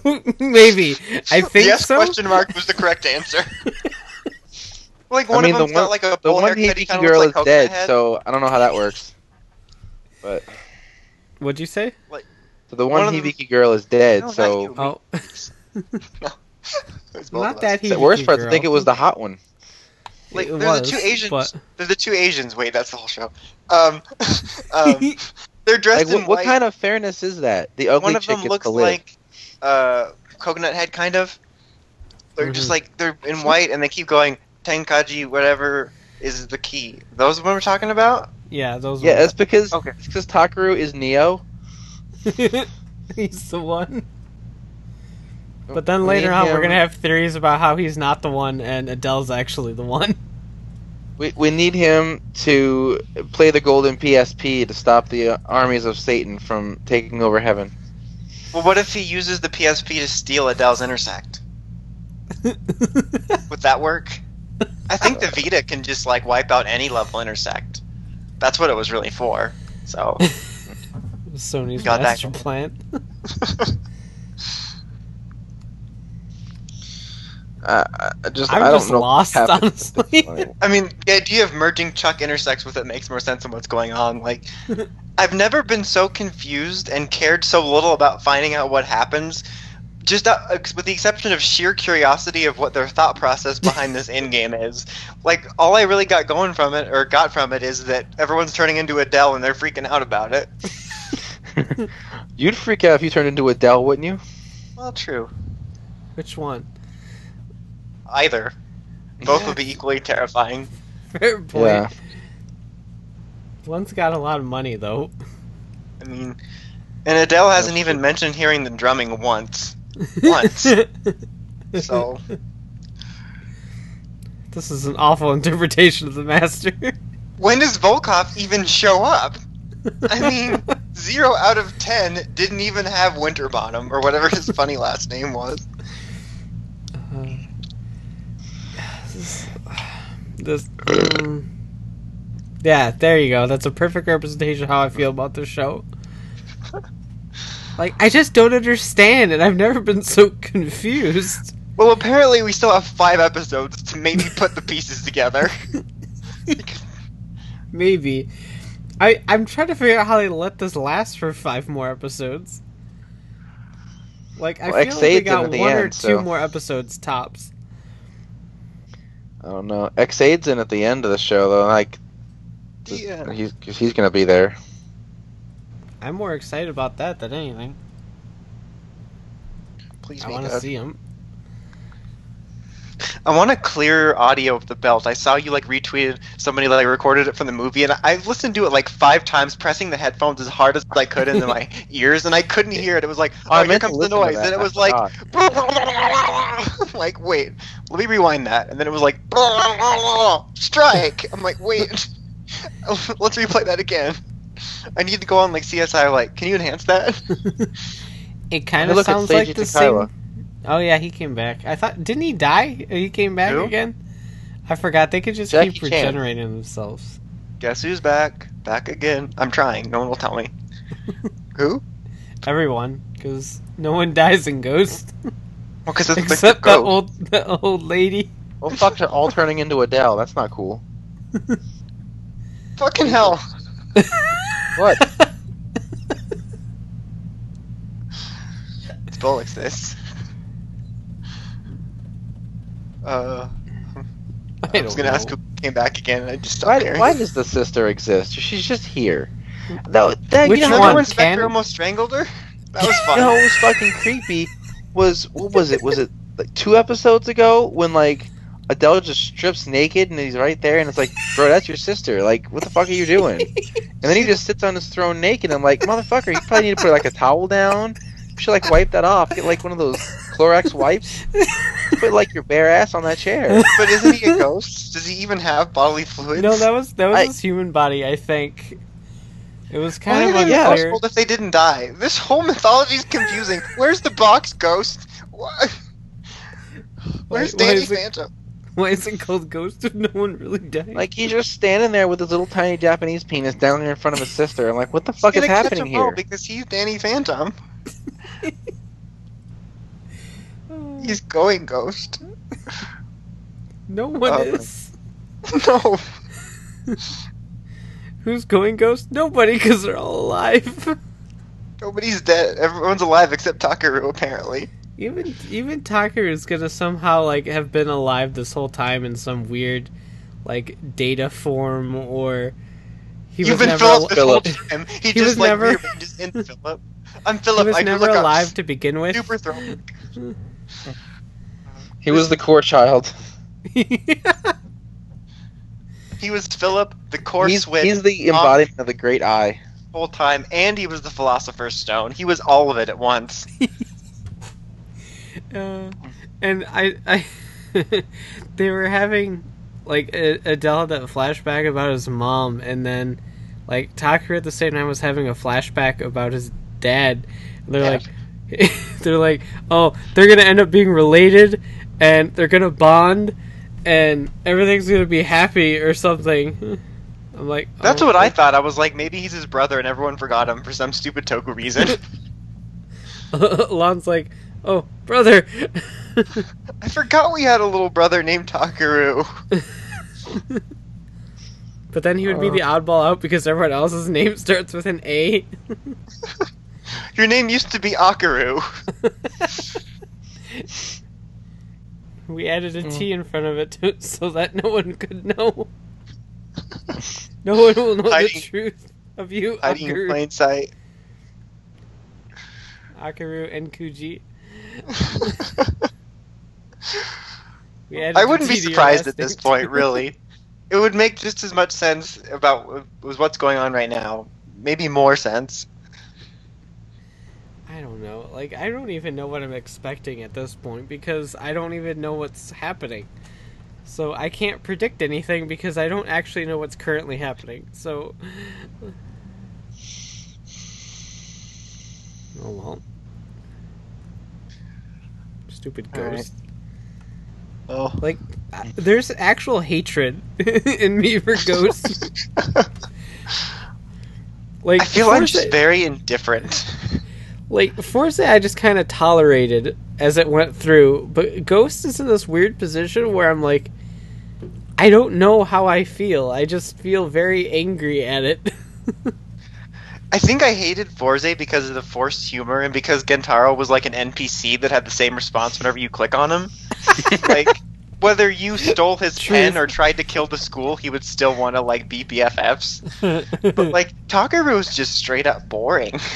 maybe. I think
yes
so.
question mark was the correct answer. like one
I mean,
of
the
them's
one,
got like a
the
bowl
one
haircut.
Hibiki girl
looks
is dead,
Head.
so I don't know how that works. But
What'd you say?
so the
One
one,
of them-
Hibiki girl is dead,
No, not
so
you.
Oh, not that
us.
he.
the worst part, I think it was the hot one.
Like
It
they're the two Asians.
but-
They're the two Asians. Wait, that's the whole show. Um, um they're dressed
Like,
in
what, what
white.
kind of fairness is that? The ugly
One of
chick
them looks
to
like uh, Coconut Head, kind of. They're
Mhm.
just like they're in white, and they keep going Tenkaji, whatever is the key. Those are what we're talking about.
Yeah, those.
yeah,
were-
it's because
Okay.
it's because Takaru is Neo.
he's the one.
Oh,
But then later
need
on, we're gonna have theories about how he's not the one and Adele's actually the one.
We, we need him to play the golden PSP to stop the uh, armies of Satan from taking over heaven.
Well, what if he uses the PSP to steal Adele's intersect? Would that work? I think the Vita can just like wipe out any level intersect. That's what it was really for. So
Sony's
Got that
master
going.
plan.
I, uh, I just
I'm
I don't
just
know
lost,
what happened
honestly.
I mean, the idea of merging Chuck intersects with it makes more sense than what's going on. Like, I've never been so confused and cared so little about finding out what happens. Just uh, with the exception of sheer curiosity of what their thought process behind this end game is. Like, all I really got going from it, or got from it, is that everyone's turning into Adele and they're freaking out about it.
You'd freak out if you turned into Adele, wouldn't you?
Well, true.
Which one?
Either. Both would be equally terrifying.
Fair point.
Yeah.
One's got a lot of money though.
I mean, and Adele hasn't even mentioned hearing the drumming once. Once. So.
This is an awful interpretation of the master.
When does Volkov even show up? I mean, zero out of ten didn't even have Winterbottom or whatever his funny last name was.
Uh, this, this um, yeah, there you go. That's a perfect representation of how I feel about this show. Like, I just don't understand, and I've never been so confused.
Well, apparently we still have five episodes to maybe put the pieces together.
Maybe. I, I'm trying to figure out how they let this last for five more episodes. Like, I
Well,
feel like they got
at the
one or
end,
two
so-
more episodes tops.
I don't know. Ex-Aid's in at the end of the show though. Like
Yeah.
Uh, he's he's gonna be there.
I'm more excited about that than anything.
Please
I
be
want to see him.
I want a clear audio of the belt. I saw you like retweeted somebody like recorded it from the movie, and I listened to it like five times, pressing the headphones as hard as I could into my ears, and I couldn't hear it. It was like,
Oh, I
oh, here comes the noise,
that.
and it was like, like, wait, let me rewind that, and then it was like, strike. I'm like, wait, let's replay that again. I need to go on like CSI. Like, can you enhance that?
It kind of sounds like the
Takaiwa.
same. Oh yeah, he came back. I thought didn't he die? Oh, he came back
Who?
again. I forgot. They could just
Jackie
keep
Chan.
regenerating themselves.
Guess who's back? Back again. I'm trying. No one will tell me. Who?
Everyone, because no one dies in Ghost
Well, because it's
except
the
that
ghost.
old that old lady.
Well, fuck, they're all turning into Adele. That's not cool.
Fucking hell.
What?
It's bollocks this. Uh,
I,
I was gonna
know.
ask who came back again, and I just stopped
why,
caring.
why does the sister exist? She's just here. No, that,
Which
you know,
Remember
one?
when Spectre almost strangled her? That was fun.
You know what was fucking creepy was what was it? Was it like two episodes ago when like Adele just strips naked and he's right there and it's like, bro, that's your sister. Like, what the fuck are you doing? And then he just sits on his throne naked. And I'm like, motherfucker, you probably need to put like a towel down. You should like wipe that off. Get like one of those Clorox wipes. Put like your bare ass on that chair.
but isn't he a ghost? Does he even have bodily fluids?
No, that was that was
I-
his human body. I think it was kind
are
of
they
yeah.
unclear.
impossible if they didn't die? This whole mythology is confusing. Where's the box ghost? What? Where's
Why- why
Danny Phantom?
Why is it called Ghost if no one really died?
Like he's just standing there with his little tiny Japanese penis down there in front of his sister. I'm like, what the fuck
He's
is happening here?
Because he's Danny Phantom. He's going ghost.
no one
Oh,
is.
no.
Who's going Ghost? Nobody, because they're all alive.
Nobody's dead. Everyone's alive except Takaru, apparently.
Even even Tucker is gonna somehow like have been alive this whole time in some weird like data form or he
You've
was
been
never
Philip
al-
this whole time. He,
He
just
was
like
never-
rearranges in Philip. I'm Philip.
he was
I
never
look up
alive to begin with.
Super throw.
He was the core child.
He was Philip, the core
He's,
switch
he's the embodiment of the great eye.
the whole time, and he was the Philosopher's Stone. He was all of it at once.
Uh, and I, I they were having like A- Adele had that flashback about his mom, and then like Tucker at the same time was having a flashback about his dad. And they're
Yeah.
like, they're like, oh, they're gonna end up being related, and they're gonna bond, and everything's gonna be happy or something. I'm like,
That's
oh,
what I thought. I was like, maybe he's his brother and everyone forgot him for some stupid Toku reason.
Lon's like, oh, brother.
I forgot we had a little brother named Takaru.
but then he would be the
Uh.
oddball out because everyone else's name starts with an A.
Your name used to be Akaru.
we added a T in front of it to, so that no one could know. No one will know the
Hiding-
truth of you,
Hiding in
Akaru,
plain sight.
Akaru and Kuji.
I wouldn't be
T to your
surprised at this point, really. It would make just as much sense about was what's going on right now. Maybe more sense.
I don't know. Like, I don't even know what I'm expecting at this point because I don't even know what's happening. So I can't predict anything because I don't actually know what's currently happening. So. Oh well. Stupid
All right.
ghost.
Oh.
Like, there's actual hatred in me for ghosts. Like,
I feel I'm just very indifferent.
like Fourze I just kind of tolerated as it went through, but Ghost is in this weird position where I'm like I don't know how I feel. I just feel very angry at it.
I think I hated Fourze because of the forced humor and because Gentaro was like an NPC that had the same response whenever you click on him. like whether you stole his
Truth.
pen or tried to kill the school, he would still want to like be BFFs. But like Takaru is just straight up boring.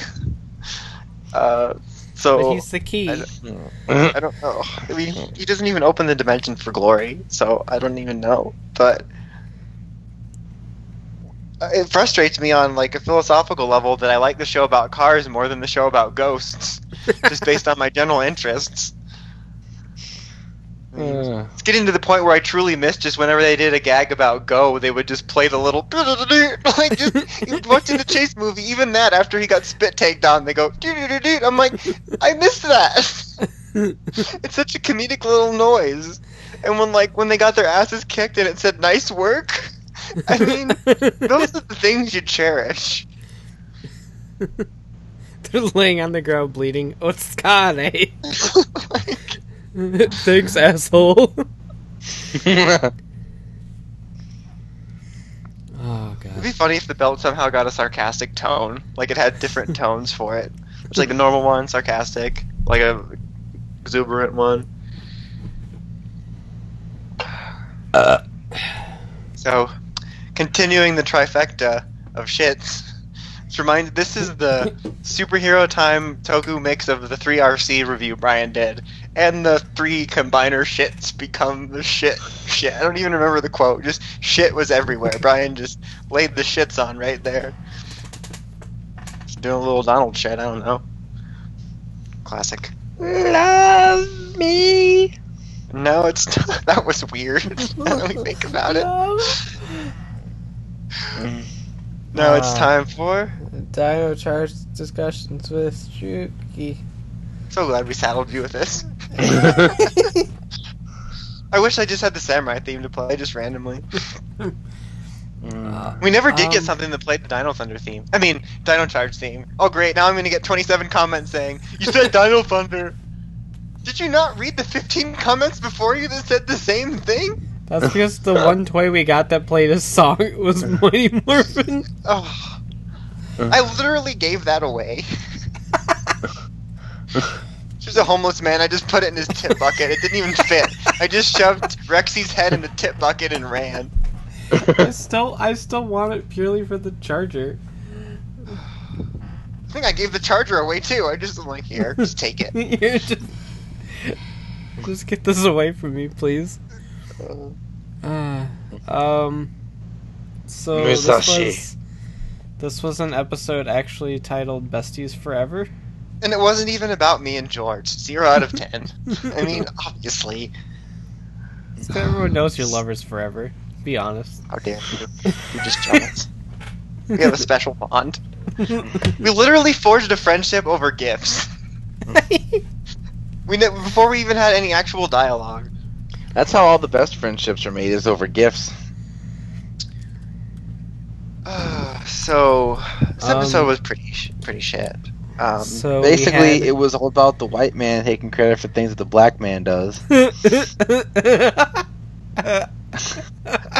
Uh, so
but he's the key.
I I don't know. I mean, he doesn't even open the dimension for glory, so I don't even know. But it frustrates me on like a philosophical level that I like the show about cars more than the show about ghosts, just based on my general interests. I mean,
Uh,
it's getting to the point where I truly miss just whenever they did a gag about Go, they would just play the little like just watching the chase movie. Even that, after he got spit taked on, they go. I'm like, I missed that. it's such a comedic little noise. And when like when they got their asses kicked and it said "nice work," I mean, those are the things you cherish.
They're laying on the ground bleeding. Otsukare.
Like,
Thanks, asshole. Oh
it'd be funny if the belt somehow got a sarcastic tone, like it had different tones for it. It's like the normal one, sarcastic, like a exuberant one. Uh. So, continuing the trifecta of shits. It's reminded this is the superhero time Toku mix of the three RC review Brian did, and the three combiner shits become the shit shit. I don't even remember the quote. Just shit was everywhere. Brian just laid the shits on right there. Just doing a little Donald shit. I don't know. Classic.
Love me.
No, it's not. That was weird. now that we think about it. No, it's
Ah.
time for.
Dino Charge discussions with Shuki.
So glad we saddled you with this. I wish I just had the samurai theme to play just randomly.
Mm.
We never did get
Um,
something that played the Dino Thunder theme. I mean, Dino Charge theme. Oh great, now I'm gonna get 27 comments saying, You said Dino Thunder! Did you not read the 15 comments before you that said the same thing?
That's because the one toy we got that played a song was Mighty Morphin.
Oh. I literally gave that away. Just a homeless man, I just put it in his tip bucket. It didn't even fit. I just shoved Rexy's head in the tip bucket and ran.
I still, I still want it purely for the charger.
I think I gave the charger away too. I just am like, here, just take it.
You're just, just get this away from me, please. Uh, um. So this was this was an episode actually titled "Besties Forever."
And it wasn't even about me and George. Zero out of ten. I mean, obviously.
So everyone knows your lovers forever. Be honest.
How dare you? You're just jealous. We have a special bond. We literally forged a friendship over gifts. We ne- before we even had any actual dialogue.
That's how all the best friendships are made is over gifts.
Uh, so this episode
Um,
was pretty pretty shit. Um,
so
Basically,
had-
it was all about the white man taking credit for things that the black man does.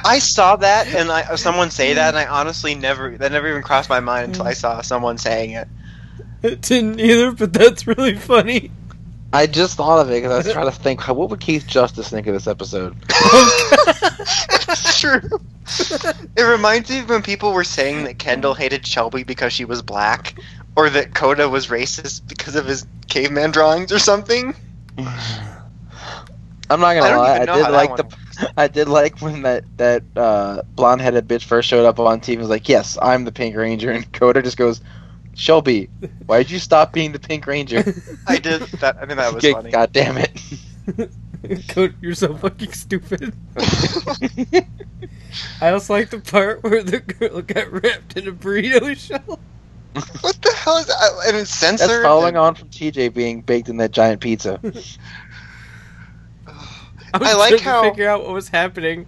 I saw that and I someone say that and I honestly never that never even crossed my mind until I saw someone saying it.
it didn't either, but that's really funny.
I just thought of it because I was trying to think, what would Keith Justice think of this episode?
it's true. It reminds me of when people were saying that Kendall hated Shelby because she was black, or that Koda was racist because of his caveman drawings or something.
I'm not gonna
don't
lie, I did like
one
the, I did like when that that uh, blonde headed bitch first showed up on TV. and Was like, yes, I'm the Pink Ranger, and Koda just goes, Shelby, why did you stop being the Pink Ranger?
I did that. I think that was
Okay,
funny.
God damn it!
Code, you're so fucking stupid. I also like the part where the girl got wrapped in a burrito shell.
What the hell is that? And it's censored.
That's following on from TJ being baked in that giant pizza.
I, was
I like
trying
how-
to figure out what was happening.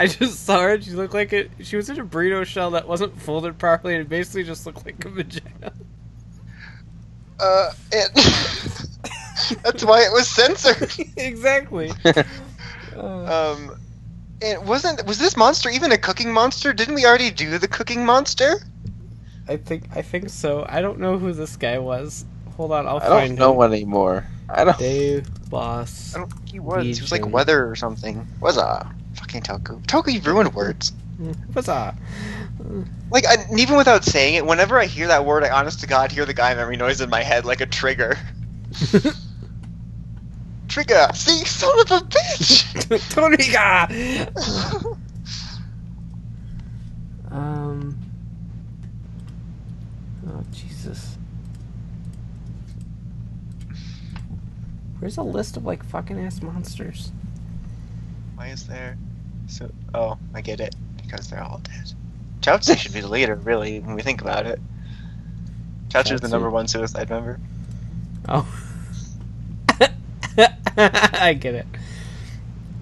I just saw her. She looked like it. She was in a burrito shell that wasn't folded properly, and it basically just looked like a vagina.
Uh, it, that's why it was censored.
exactly. Uh,
Um, it wasn't was this monster even a cooking monster? Didn't we already do the cooking monster?
I think I think so. I don't know who this guy was. Hold on, I'll
I don't
find
know
him.
anymore. I don't.
Dave Boss.
I don't think he was. He was like weather or something. Was a fucking Toku. Toku, you ruined words.
What's up?
Like I, even without saying it, whenever I hear that word, I honest to God hear the guy memory noise in my head like a trigger. Trigger. See, son of a bitch.
Toniga. um. Oh Jesus. Where's a list of like fucking ass monsters?
Why is there? So, oh, I get it. Because they're all dead. Chaozu should be the leader, really, when we think about it. Chaozu's the number one suicide member.
Oh. I get it.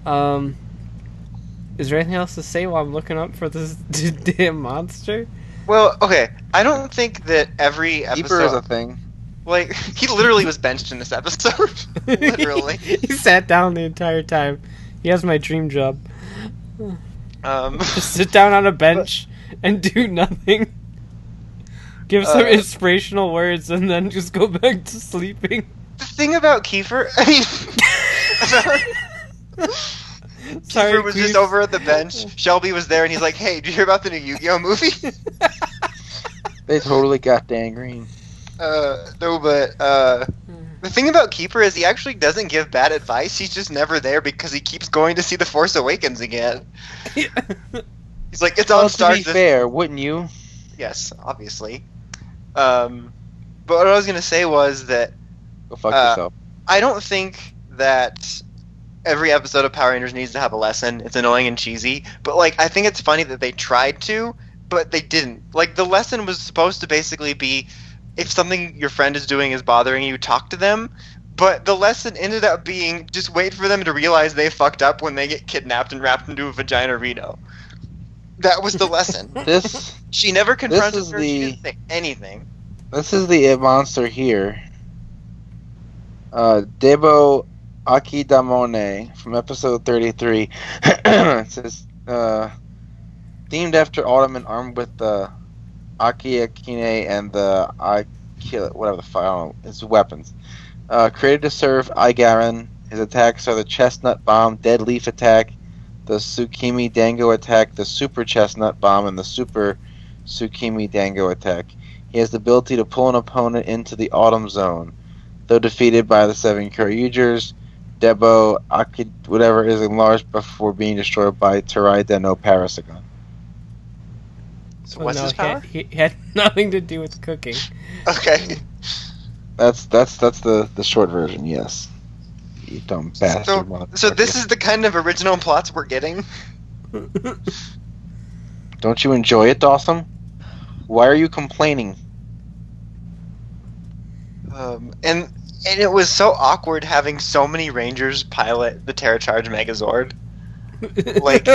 Um. Is there anything else to say while I'm looking up for this damn monster?
Well, okay. I don't think that every
Keeper is a thing.
like, he literally was benched in this episode. literally.
he sat down the entire time. He has my dream job.
Um,
Just sit down on a bench and do nothing. Give some
Uh,
inspirational words and then just go back to sleeping.
the thing about Kiefer, I mean,
Sorry,
Kiefer was
Queef.
just over at the bench. Shelby was there, and he's like, "Hey, did you hear about the new Yu-Gi-Oh movie?"
They totally got Dan Green.
uh, no, but uh, the thing about Keeper is he actually doesn't give bad advice. He's just never there because he keeps going to see the Force Awakens again. He's like, "It's on
Well, to
Star."
be fair, wouldn't you?
Yes, obviously. Um, but what I was gonna say was that
Go fuck
Uh,
yourself.
I don't think that every episode of Power Rangers needs to have a lesson. It's annoying and cheesy, but like I think it's funny that they tried to, but they didn't. Like the lesson was supposed to basically be if something your friend is doing is bothering you, talk to them. But the lesson ended up being just wait for them to realize they fucked up when they get kidnapped and wrapped into a vagina Reno. That was the lesson.
This
she never confronted her. She
the-
didn't say anything.
this is the monster here. Uh, Debo Akidamone from episode 33. it says, uh, themed after Ottoman armed with the Aki Akine and the Akila, whatever the fuck, I don't know, his weapons. Uh, created to serve Igaran. His attacks are the Chestnut Bomb, Dead Leaf Attack, the Tsukimi Dango Attack, the Super Chestnut Bomb, and the Super Tsukimi Dango Attack. He has the ability to pull an opponent into the Autumn Zone. Though defeated by the seven Kyoryugers, Debo Akid, whatever is enlarged before being destroyed by Terai Deno Parasagon.
So
Well,
what's
no,
his
he had-
power?
He, he had nothing to do with cooking.
Okay.
That's that's that's the the short version. Yes. You dumb bastard.
So, so this is the kind of original plots we're getting.
Don't you enjoy it, Dawson? Why are you complaining?
Um, and and it was so awkward having so many Rangers pilot the Terra Charge Megazord. Like,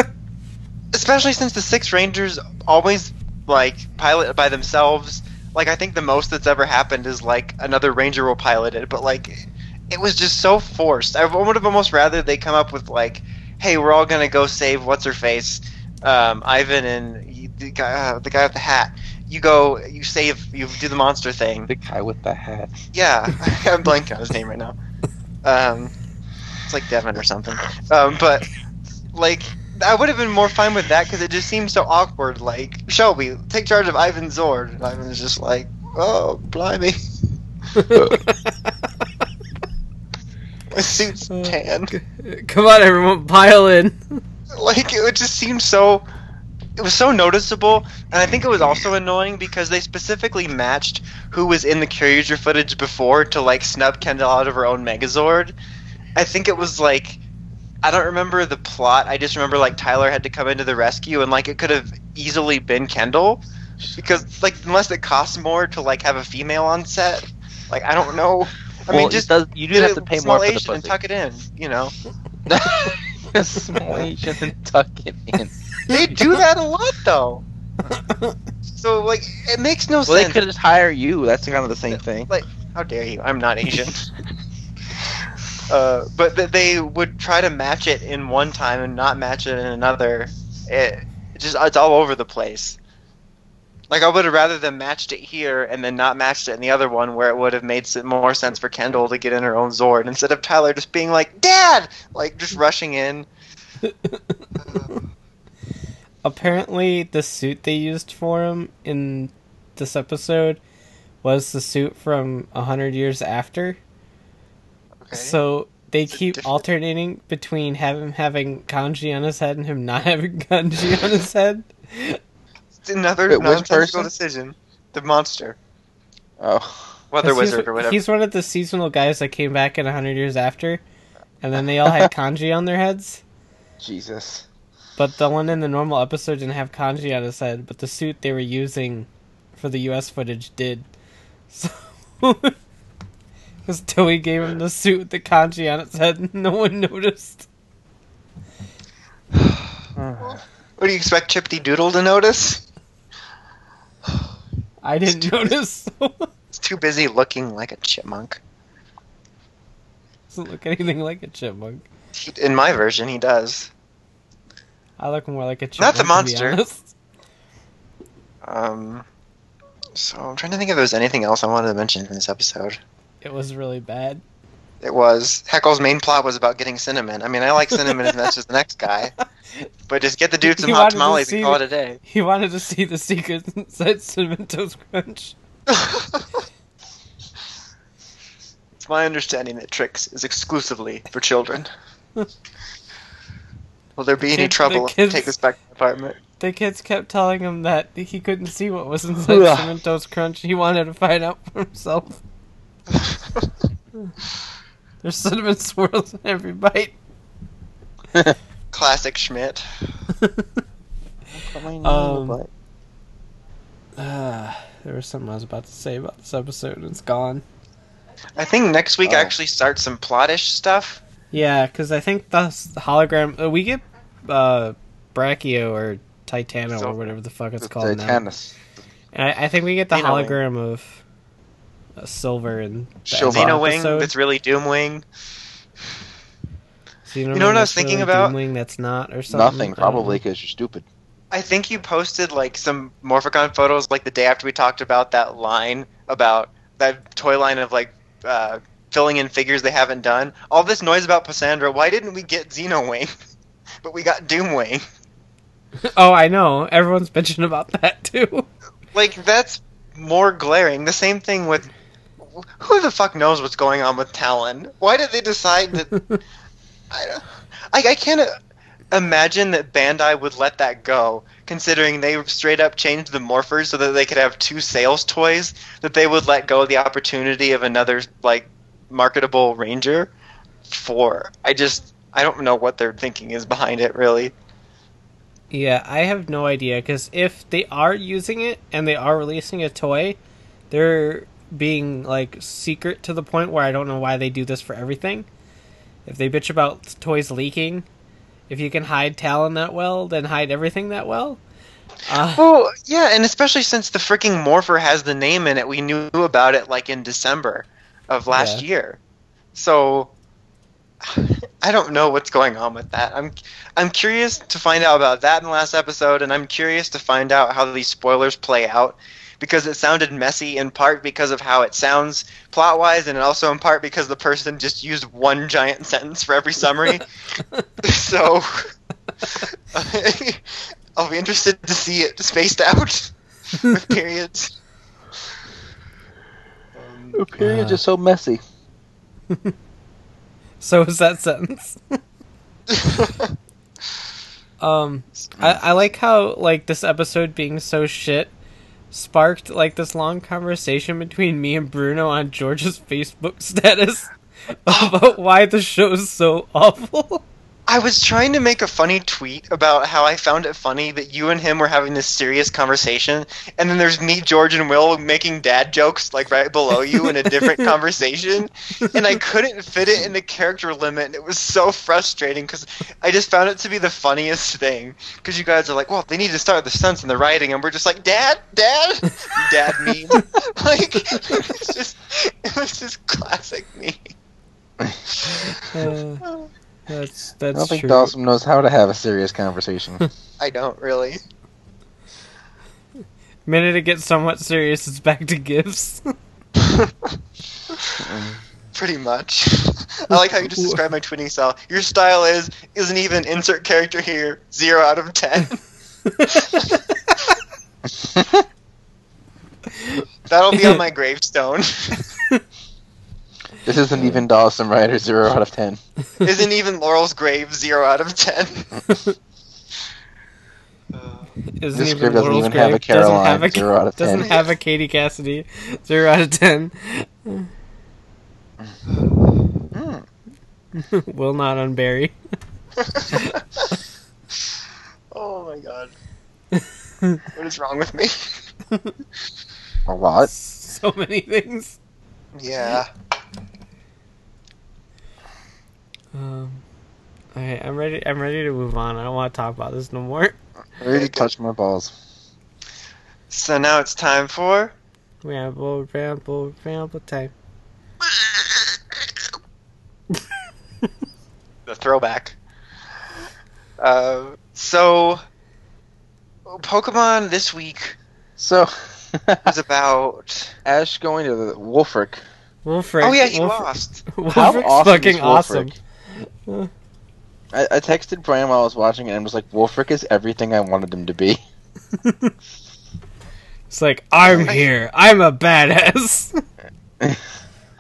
especially since the six Rangers always like pilot by themselves. Like I think the most that's ever happened is like another Ranger will pilot it, but like it was just so forced. I would have almost rather they come up with like, "Hey, we're all gonna go save what's her face, um, Ivan and the guy, uh, the guy with the hat. You go, you save, you do the monster thing."
The guy with the hat.
Yeah, I'm blanking on his name right now. Um, it's like Devin or something. Um, but like, I would have been more fine with that because it just seems so awkward. Like, Shelby, take charge of Ivan Zord, and Ivan's just like, oh, blimey, my suit's oh, tan.
Come on, everyone, pile in.
like it just seemed so it was so noticeable and i think it was also annoying because they specifically matched who was in the Kyoryuger footage before to like snub kendall out of her own megazord i think it was like i don't remember the plot. I just remember like tyler had to come into the rescue and like it could have easily been kendall. Because like unless it costs more to like have a female on set like i don't know. I
well,
mean just
does, you do have to pay more for the
Asian and tuck it in you know?
Small Asian and tuck it in.
they do that a lot though. So like it makes no
Well, they could just hire you. That's kind of the same thing.
like how dare you? I'm not asian uh, but th- they would try to match it in one time and not match it in another. It, it just it's all over the place. Like i would have rather them matched it here and then not matched it in the other one where it would have made more sense for kendall to get in her own zord instead of tyler just being like dad! Like just rushing in.
Apparently, the suit they used for him in this episode was the suit from a hundred years after.
Okay
So they
Is
keep
different?
alternating between him having kanji on his head and him not having kanji on his head.
It's another
Wait, which
nonsensical
person?
decision the monster
Oh,
weather
'Cause he's-
wizard or whatever
He's one of the seasonal guys that came back in a hundred years after, and then they all had kanji on their heads.
Jesus.
But the one in the normal episode didn't have kanji on his head, but the suit they were using for the US footage did. So because Toei gave him the suit with the kanji on its head, and no one noticed.
What do you expect Chippity Doodle to notice?
I didn't notice.
He's too busy looking like a chipmunk.
Doesn't look anything like a chipmunk.
He, in my version, he does.
I look more like a chipmunk.
Not the monster. Um, so I'm trying to think if there's anything else I wanted to mention in this episode.
It was really bad.
It was Heckyl's main plot was about getting cinnamon. I mean, I like cinnamon as much as the next guy, but just get the dude some
He
hot
to
tamales
see
and call it a day.
He wanted to see the secret inside Cinnamon Toast Crunch.
it's my understanding that Trix is exclusively for children. Will there be any
Kid- the
trouble if I
kids-
take this back to the apartment?
The kids kept telling him that he couldn't see what was inside Cinnamon Toast Crunch. He wanted to find out for himself. There's cinnamon swirls in every bite.
Classic Schmidt.
Um, Ah, there was something I was about to say about this episode, and it's gone.
I think next week
Oh.
actually starts some plotish stuff.
Yeah, because I think the hologram uh, we get uh, Brachio or Titano or whatever the fuck it's
the
called now.
Titanus.
And I, I think we get the hologram of uh, Silver and
Silver.
Zenowing
episode.
that's really Doom Wing.
Xeno
You know
Wing
what I was thinking
really
about?
Doomwing that's not or something.
Nothing, probably because you're stupid.
I think you posted like some Morphicon photos like the day after we talked about that line about that toy line of like uh, filling in figures they haven't done. All this noise about Cassandra. Why didn't we get Zenowing? but we got Doom Wing.
Oh, I know. Everyone's bitching about that too.
Like that's more glaring. The same thing with who the fuck knows what's going on with Talon? Why did they decide that? I, I I can't imagine that Bandai would let that go, considering they straight up changed the morphers so that they could have two sales toys. That they would let go of the opportunity of another like marketable Ranger for. I just I don't know what their thinking is behind it really.
yeah, I have no idea because if they are using it and they are releasing a toy, they're being like secret to the point where I don't know why they do this for everything. If they bitch about toys leaking, if you can hide Talon that well, then hide everything that well. Uh,
Well, yeah, and especially since the freaking morpher has the name in it, we knew about it like in December of last
Yeah.
year. So I don't know what's going on with that. I'm I'm curious to find out about that in the last episode, and I'm curious to find out how these spoilers play out because it sounded messy in part because of how it sounds plot wise, and also in part because the person just used one giant sentence for every summary. so I'll be interested to see it spaced out with periods. Um,
Periods
Uh.
are so messy.
so is that sentence. Um, I, I like how like this episode being so shit sparked like this long conversation between me and Bruno on George's Facebook status about why the show's so awful.
I was trying to make a funny tweet about how I found it funny that you and him were having this serious conversation, and then there's me, George, and Will making dad jokes like right below you in a different conversation, and I couldn't fit it in the character limit, and it was so frustrating because I just found it to be the funniest thing. Because you guys are like, well, they need to start the stunts and the writing, and we're just like, Dad, Dad, Dad me." like it's just, it was just classic me.
Uh, that's
I don't think
true.
Dawson knows how to have a serious conversation.
I don't really.
Minute it gets somewhat serious, it's back to gifts.
Pretty much. I like how you just described my twinning style. Your style is isn't even insert character here. Zero out of ten. That'll be on my gravestone.
This isn't uh, even Dawson Rider zero out of ten.
isn't even Laurel's grave. Zero out of ten.
Uh, isn't
This
even
script doesn't
Laurel's
even have a
grave, doesn't
Caroline,
have a-
zero out of
Doesn't
10.
have a Katie Cassidy. Zero out of ten. Will not unbury.
oh my god. what is wrong with me?
A lot.
So many things.
Yeah.
Um, alright, I'm ready. I'm ready to move on. I don't want to talk about this no more.
I really touched my balls.
So now it's time for
Ramble, ramble, ramble time.
the throwback. Uh, so, Pokemon this week
So,
is about.
Ash going to the Wulfric.
Wulfric.
Oh yeah, he
Wolf-
lost.
How
Wulfric's
awesome
fucking
is
awesome.
Wulfric? I, I texted Brian while I was watching it and was like, Wulfric is everything I wanted him to be.
It's like I'm here. I'm a badass.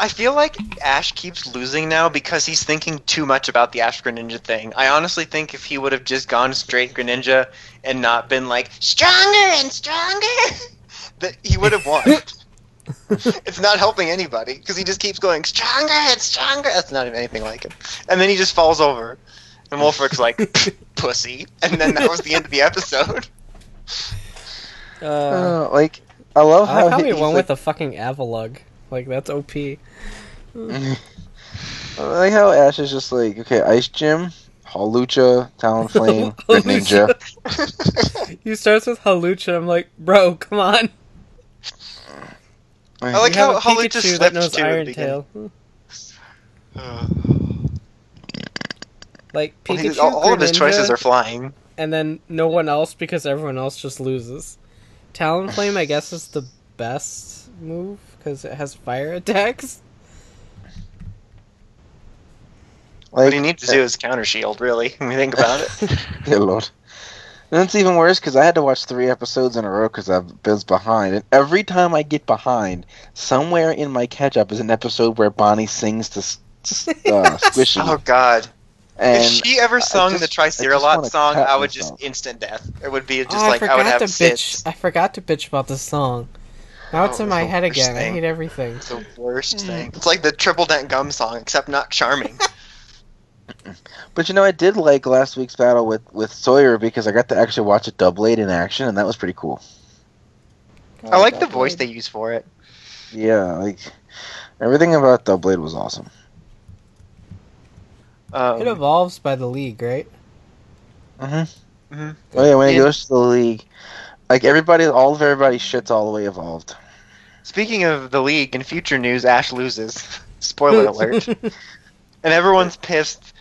I feel like Ash keeps losing now because he's thinking too much about the Ash Greninja thing. I honestly think if he would have just gone straight Greninja and not been like stronger and stronger, that he would have won. it's not helping anybody because he just keeps going stronger and stronger. That's not even anything like him. And then he just falls over, and Wulfric's like pussy, and then that was the end of the episode.
Uh,
Uh, like, I love
I
how,
like how he
he's
went
like,
with the fucking Avalugg. Like that's OP.
I like how Ash is just like, okay, Ice Gym, Hawlucha, Talonflame, Greninja.
he starts with Hawlucha. I'm like, bro, come on.
I like how Holly just
that
slipped
knows
to
Iron
the
Tail.
beginning.
Like
Well,
Pikachu,
he- all, all of his
Greninja,
choices are flying.
and then no one else because everyone else just loses. Talonflame, I guess, is the best move because it has fire attacks.
What
Like,
he needs to do is counter shield, really, when we think about it.
Good lord. And it's even worse because I had to watch three episodes in a row because I was behind. And every time I get behind, somewhere in my catch up is an episode where Bonnie sings to s- s- uh, Squishy.
Oh God!
and
if she ever sung
just-
the
I just
Triceralot
wanna
song, I would just
myself.
instant death. It would be just
oh,
like
I
I would
forgot
have
to
fits.
bitch. I forgot to bitch about this song. Now it's
Oh,
in my
it's the
head
worst
again. I hate everything.
It's the worst thing. It's like the triple dent gum song, except not charming.
But you know, I did like last week's battle with, with Sawyer because I got to actually watch it Doublade in action, and that was pretty cool.
I like the voice they use for it.
Yeah, like everything about Doublade was awesome.
Um,
It evolves by the league, right?
Mm-hmm.
mm-hmm.
Oh yeah, when he
Yeah.
goes to the league, like everybody, all of everybody's shit's all the way evolved.
Speaking of the league, in future news, Ash loses. Spoiler alert. and everyone's pissed.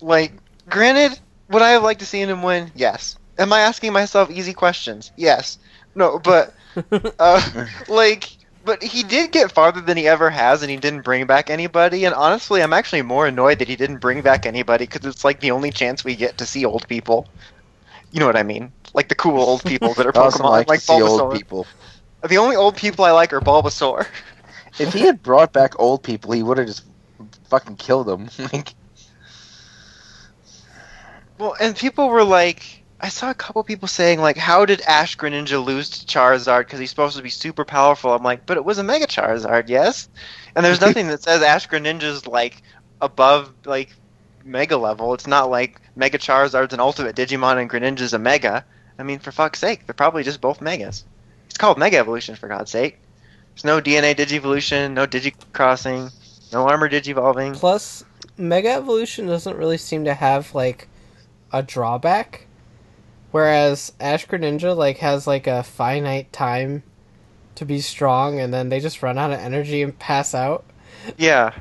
Like, granted, would I have liked to see him win? Yes. Am I asking myself easy questions? Yes. No, but uh, like, but he did get farther than he ever has, and he didn't bring back anybody. And honestly, I'm actually more annoyed that he didn't bring back anybody because it's like the only chance we get to see old people. You know what I mean? Like the cool old people that are Pokemon,
like,
like
to see old people.
The only old people I like are Bulbasaur.
If he had brought back old people, he would have just fucking killed them. like,
Well, and people were like, I saw a couple people saying like, how did Ash Greninja lose to Charizard because he's supposed to be super powerful? I'm like, but it was a Mega Charizard, yes. And there's nothing that says Ash Greninja's like above like Mega level. It's not like Mega Charizard's an Ultimate Digimon and Greninja's a Mega. I mean, for fuck's sake, they're probably just both Megas. It's called Mega Evolution for God's sake. There's no DNA Digivolution, no Digicrossing, no Armor Digivolving.
Plus, Mega Evolution doesn't really seem to have like a drawback, whereas Ash Greninja like has like a finite time to be strong, and then they just run out of energy and pass out.
Yeah.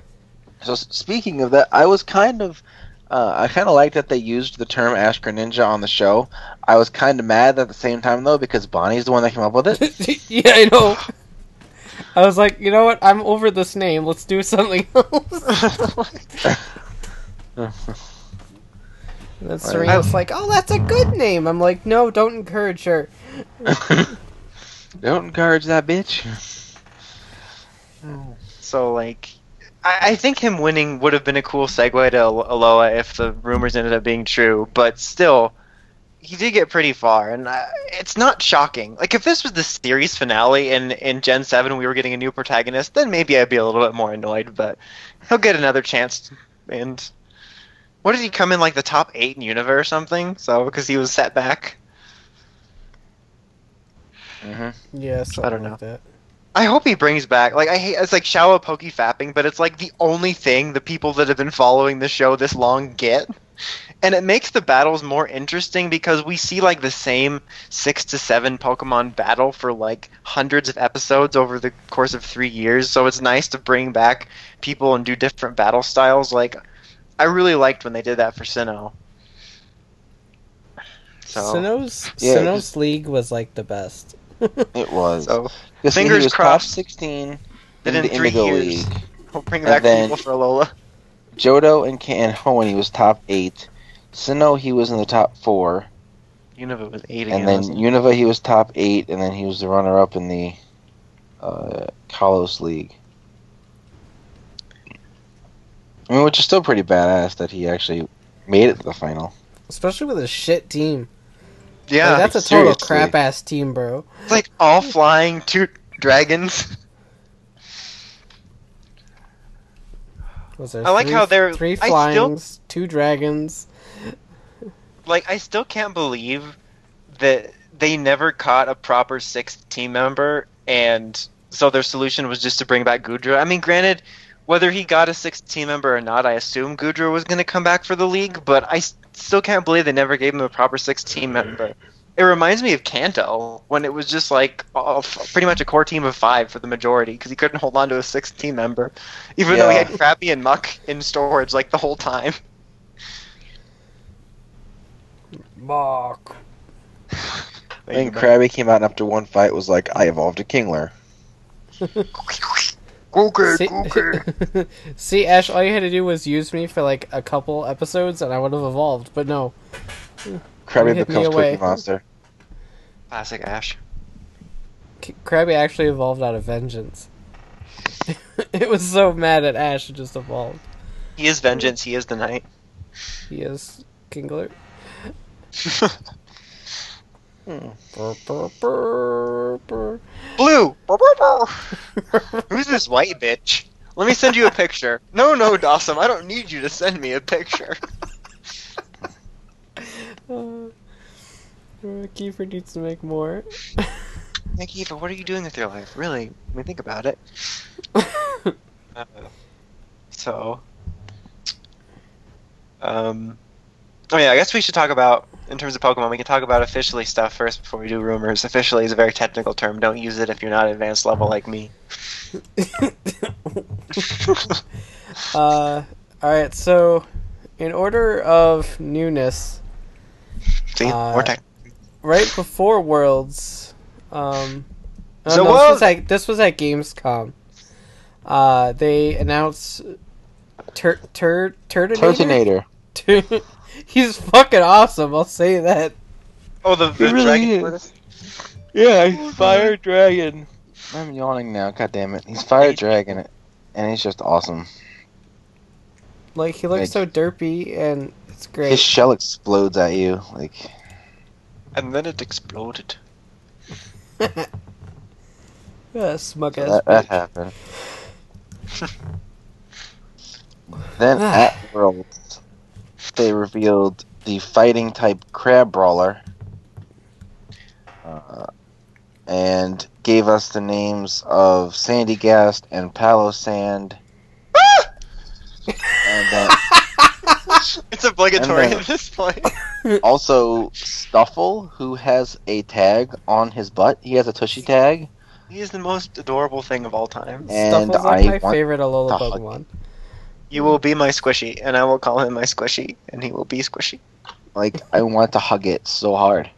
so speaking of that, I was kind of, uh, I kind of liked that they used the term Ash Greninja on the show. I was kind of mad at the same time though because Bonnie's the one that came up with it.
yeah, I know. I was like, you know what? I'm over this name. Let's do something else. And then Serena's like, "Oh, that's a good name." I'm like, "No, don't encourage her."
Don't encourage that bitch.
So like, I, I think him winning would have been a cool segue to Alola if the rumors ended up being true. But still, he did get pretty far, and uh, it's not shocking. Like if this was the series finale in in Gen Seven, we were getting a new protagonist, then maybe I'd be a little bit more annoyed. But he'll get another chance. And what did he come in like the top eight in Unova or something? So because he was set back.
hmm
Yeah, something
I don't
like that.
I hope he brings back like I hate it's like shallow pokey fapping, but it's like the only thing the people that have been following the show this long get. And it makes the battles more interesting because we see like the same six to seven Pokemon battle for like hundreds of episodes over the course of three years. So it's nice to bring back people and do different battle styles. Like I really liked when they did that for Sinnoh. So,
Sinnoh's
Yeah,
Sinnoh's league was like the best.
It was.
so fingers
was
crossed
top 16
that
in
in
the
three
Indigo
years
League.
we'll bring back
then-
people for Alola.
Johto and Can Hoenn, he was top 8. Sinnoh, he was in the top 4.
Unova was eight
And then
wasn't?
Unova, he was top 8. And then he was the runner up in the uh, Kalos League. I mean, which is still pretty badass that he actually made it to the final.
Especially with a shit team.
yeah,
Like, that's a total
seriously.
crap ass team, bro.
It's like all flying two dragons.
Was there
I like how they're-
three
I still-
two dragons.
Like I still can't believe that they never caught a proper sixth team member, and so their solution was just to bring back Goodra. I mean, granted, whether he got a sixth team member or not, I assume Goodra was going to come back for the league, but I still can't believe they never gave him a proper sixth team member. It reminds me of Kanto when it was just like all, pretty much a core team of five for the majority because he couldn't hold on to a sixth team member, even though he had Krabby and Muk in storage like the whole time.
Muk.
I think Krabby came out and after one fight was like, I evolved a Kingler.
See, See, Ash, all you had to do was use me for like a couple episodes, and I would have evolved. But no,
Krabby becomes
away.
Monster.
Classic Ash.
K- Krabby actually evolved out of vengeance. it was so mad at Ash, it just evolved.
He is vengeance. He is the knight.
He is Kingler.
Hmm.
Blue. Who's this white bitch? Let me send you a picture. No, no, Dawson. I don't need you to send me a picture.
Uh, Kiefer needs to make more.
Nikki, but what are you doing with your life? Really? I mean, think about it. Uh, so, um, oh yeah, I guess we should talk about in terms of Pokemon. We can talk about officially stuff first before we do rumors. Officially is a very technical term. Don't use it if you're not advanced level like me.
uh, all right. So, in order of newness,
See,
Uh,
more tech.
right before Worlds, um,
The
no, this was at this was at Gamescom. Uh, they announced Tur Tur Turtonator.
Turtonator.
He's fucking awesome. I'll say that.
Oh, the, the
really
dragon
is.
tortoise?
Yeah, Fire Dragon. I'm yawning now. God damn it. He's Fire Dragon, and he's just awesome.
Like he looks
Like-
so derpy, and it's great.
His shell explodes at you. Like
And then it exploded.
yeah, smug ass.
that, that happened. then ah. at Worlds, they revealed the fighting type Crabrawler, uh, and gave us the names of Sandygast and Palossand. and then
It's obligatory
And
at this point.
also Stufful, who has a tag on his butt. He has a tushy tag.
He is the most adorable thing of all time.
And
Stufful's like
I
my
want
favorite Alola
to hug
Pokemon.
You will be my squishy, and I will call him my squishy, and he will be squishy.
like I want to hug it so hard.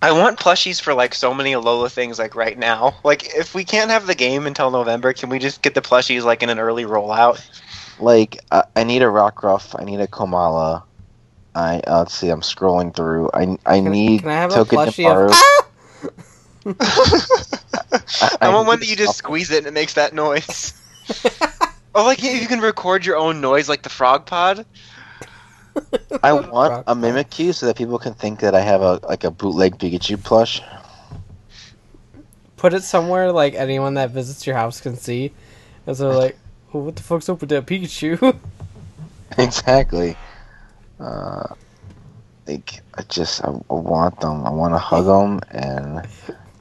I want plushies for like so many Alola things like right now. Like if we can't have the game until November, can we just get the plushies like in an early rollout?
Like I, I need a Rockruff. I need a Komala. I uh, let's see. I'm scrolling through. I I
Can,
need
can I have a
Token
plushie of?
Nimaru.
I,
I
want one that you just
stuff.
squeeze it and it makes that noise. oh, like you can record your own noise like the frog pod.
I want
Rock
a Mimikyu so that people can think that I have a like a bootleg Pikachu plush.
Put it somewhere like anyone that visits your house can see, and so they're like, oh, "What the fuck's up with that Pikachu?"
exactly. Uh, like I just I, I want them. I want to hug them, and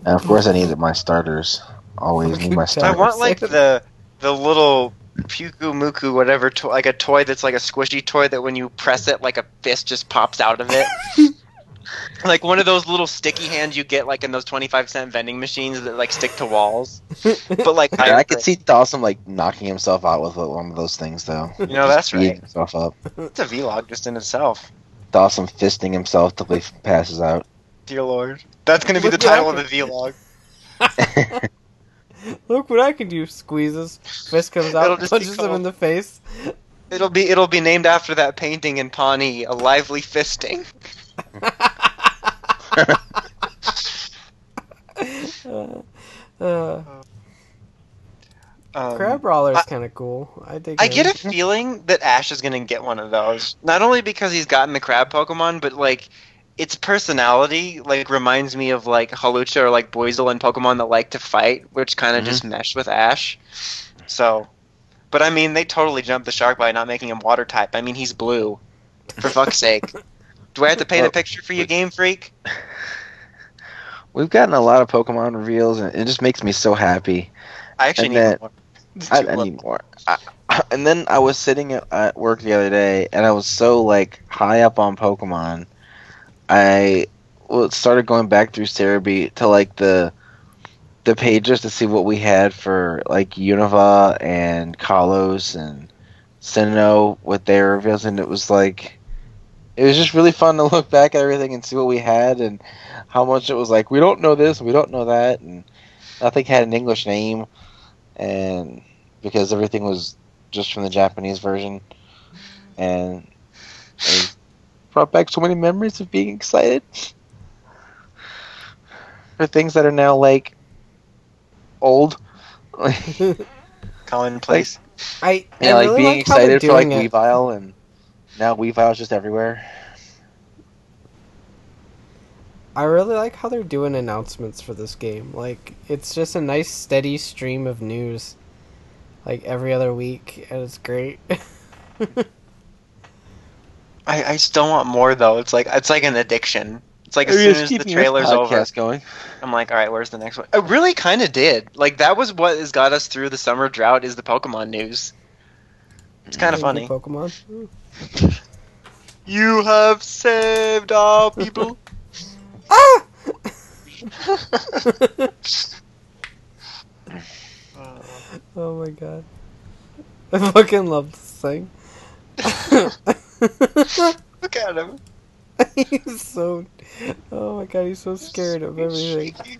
and of course I need my starters. Always need my starters.
I want like the the little Pyukumuku whatever toy, like a toy that's like a squishy toy that when you press it, like a fist just pops out of it. like one of those little sticky hands you get like in those twenty five cent vending machines that like stick to walls. But like
Yeah, I could see Dawson like knocking himself out with one of those things, though.
You know that's right.
himself up.
It's a vlog just in itself.
Dawson fisting himself till he passes out.
Dear Lord, that's gonna be the
Look what I
title of the
can-
vlog.
Look what I can do! Squeezes, fist comes out, punches him in the face.
It'll be it'll be named after that painting in Pawnee, a lively fisting.
uh, uh,
Um,
Crabrawler is kind of cool. I think.
I get a feeling that Ash is gonna get one of those. Not only because he's gotten the crab Pokemon, but like its personality like reminds me of like Hawlucha or like Buizel and Pokemon that like to fight, which kind of
Mhm.
just mesh with Ash. So, but I mean, they totally jumped the shark by not making him water type. I mean, he's blue. For fuck's sake. Do I have to paint a picture for you, Game Freak?
We've gotten a lot of Pokemon reveals, and it just makes me so happy.
I actually
And
need
then-
more.
I, I need more. I, and then I was sitting at, at work the other day, and I was so like high up on Pokemon. I started going back through Serebii to like the the pages to see what we had for like Unova and Kalos and Sinnoh with their reveals, and it was like it was just really fun to look back at everything and see what we had and how much it was like we don't know this, we don't know that, and nothing had an English name, and because everything was just from the Japanese version, and brought back so many memories of being excited for things that are now like old.
Commonplace.
I,
Yeah,
I
like
really
being
like how they're
excited for like
doing it.
Weavile, and now Weavile's just everywhere.
I really like how they're doing announcements for this game. Like it's just a nice steady stream of news, like every other week, and it's great.
I, I still want more though. It's like it's like an addiction. It's like as soon as the trailer's over,
going.
I'm like, all right, where's the next one? It really kind of did. Like that was what has got us through the summer drought is the Pokemon news. It's kind of funny.
Pokemon.
You have saved our people.
Ah! oh my god. I fucking love this thing.
Look at him.
he's so. Oh my god, he's so scared of everything.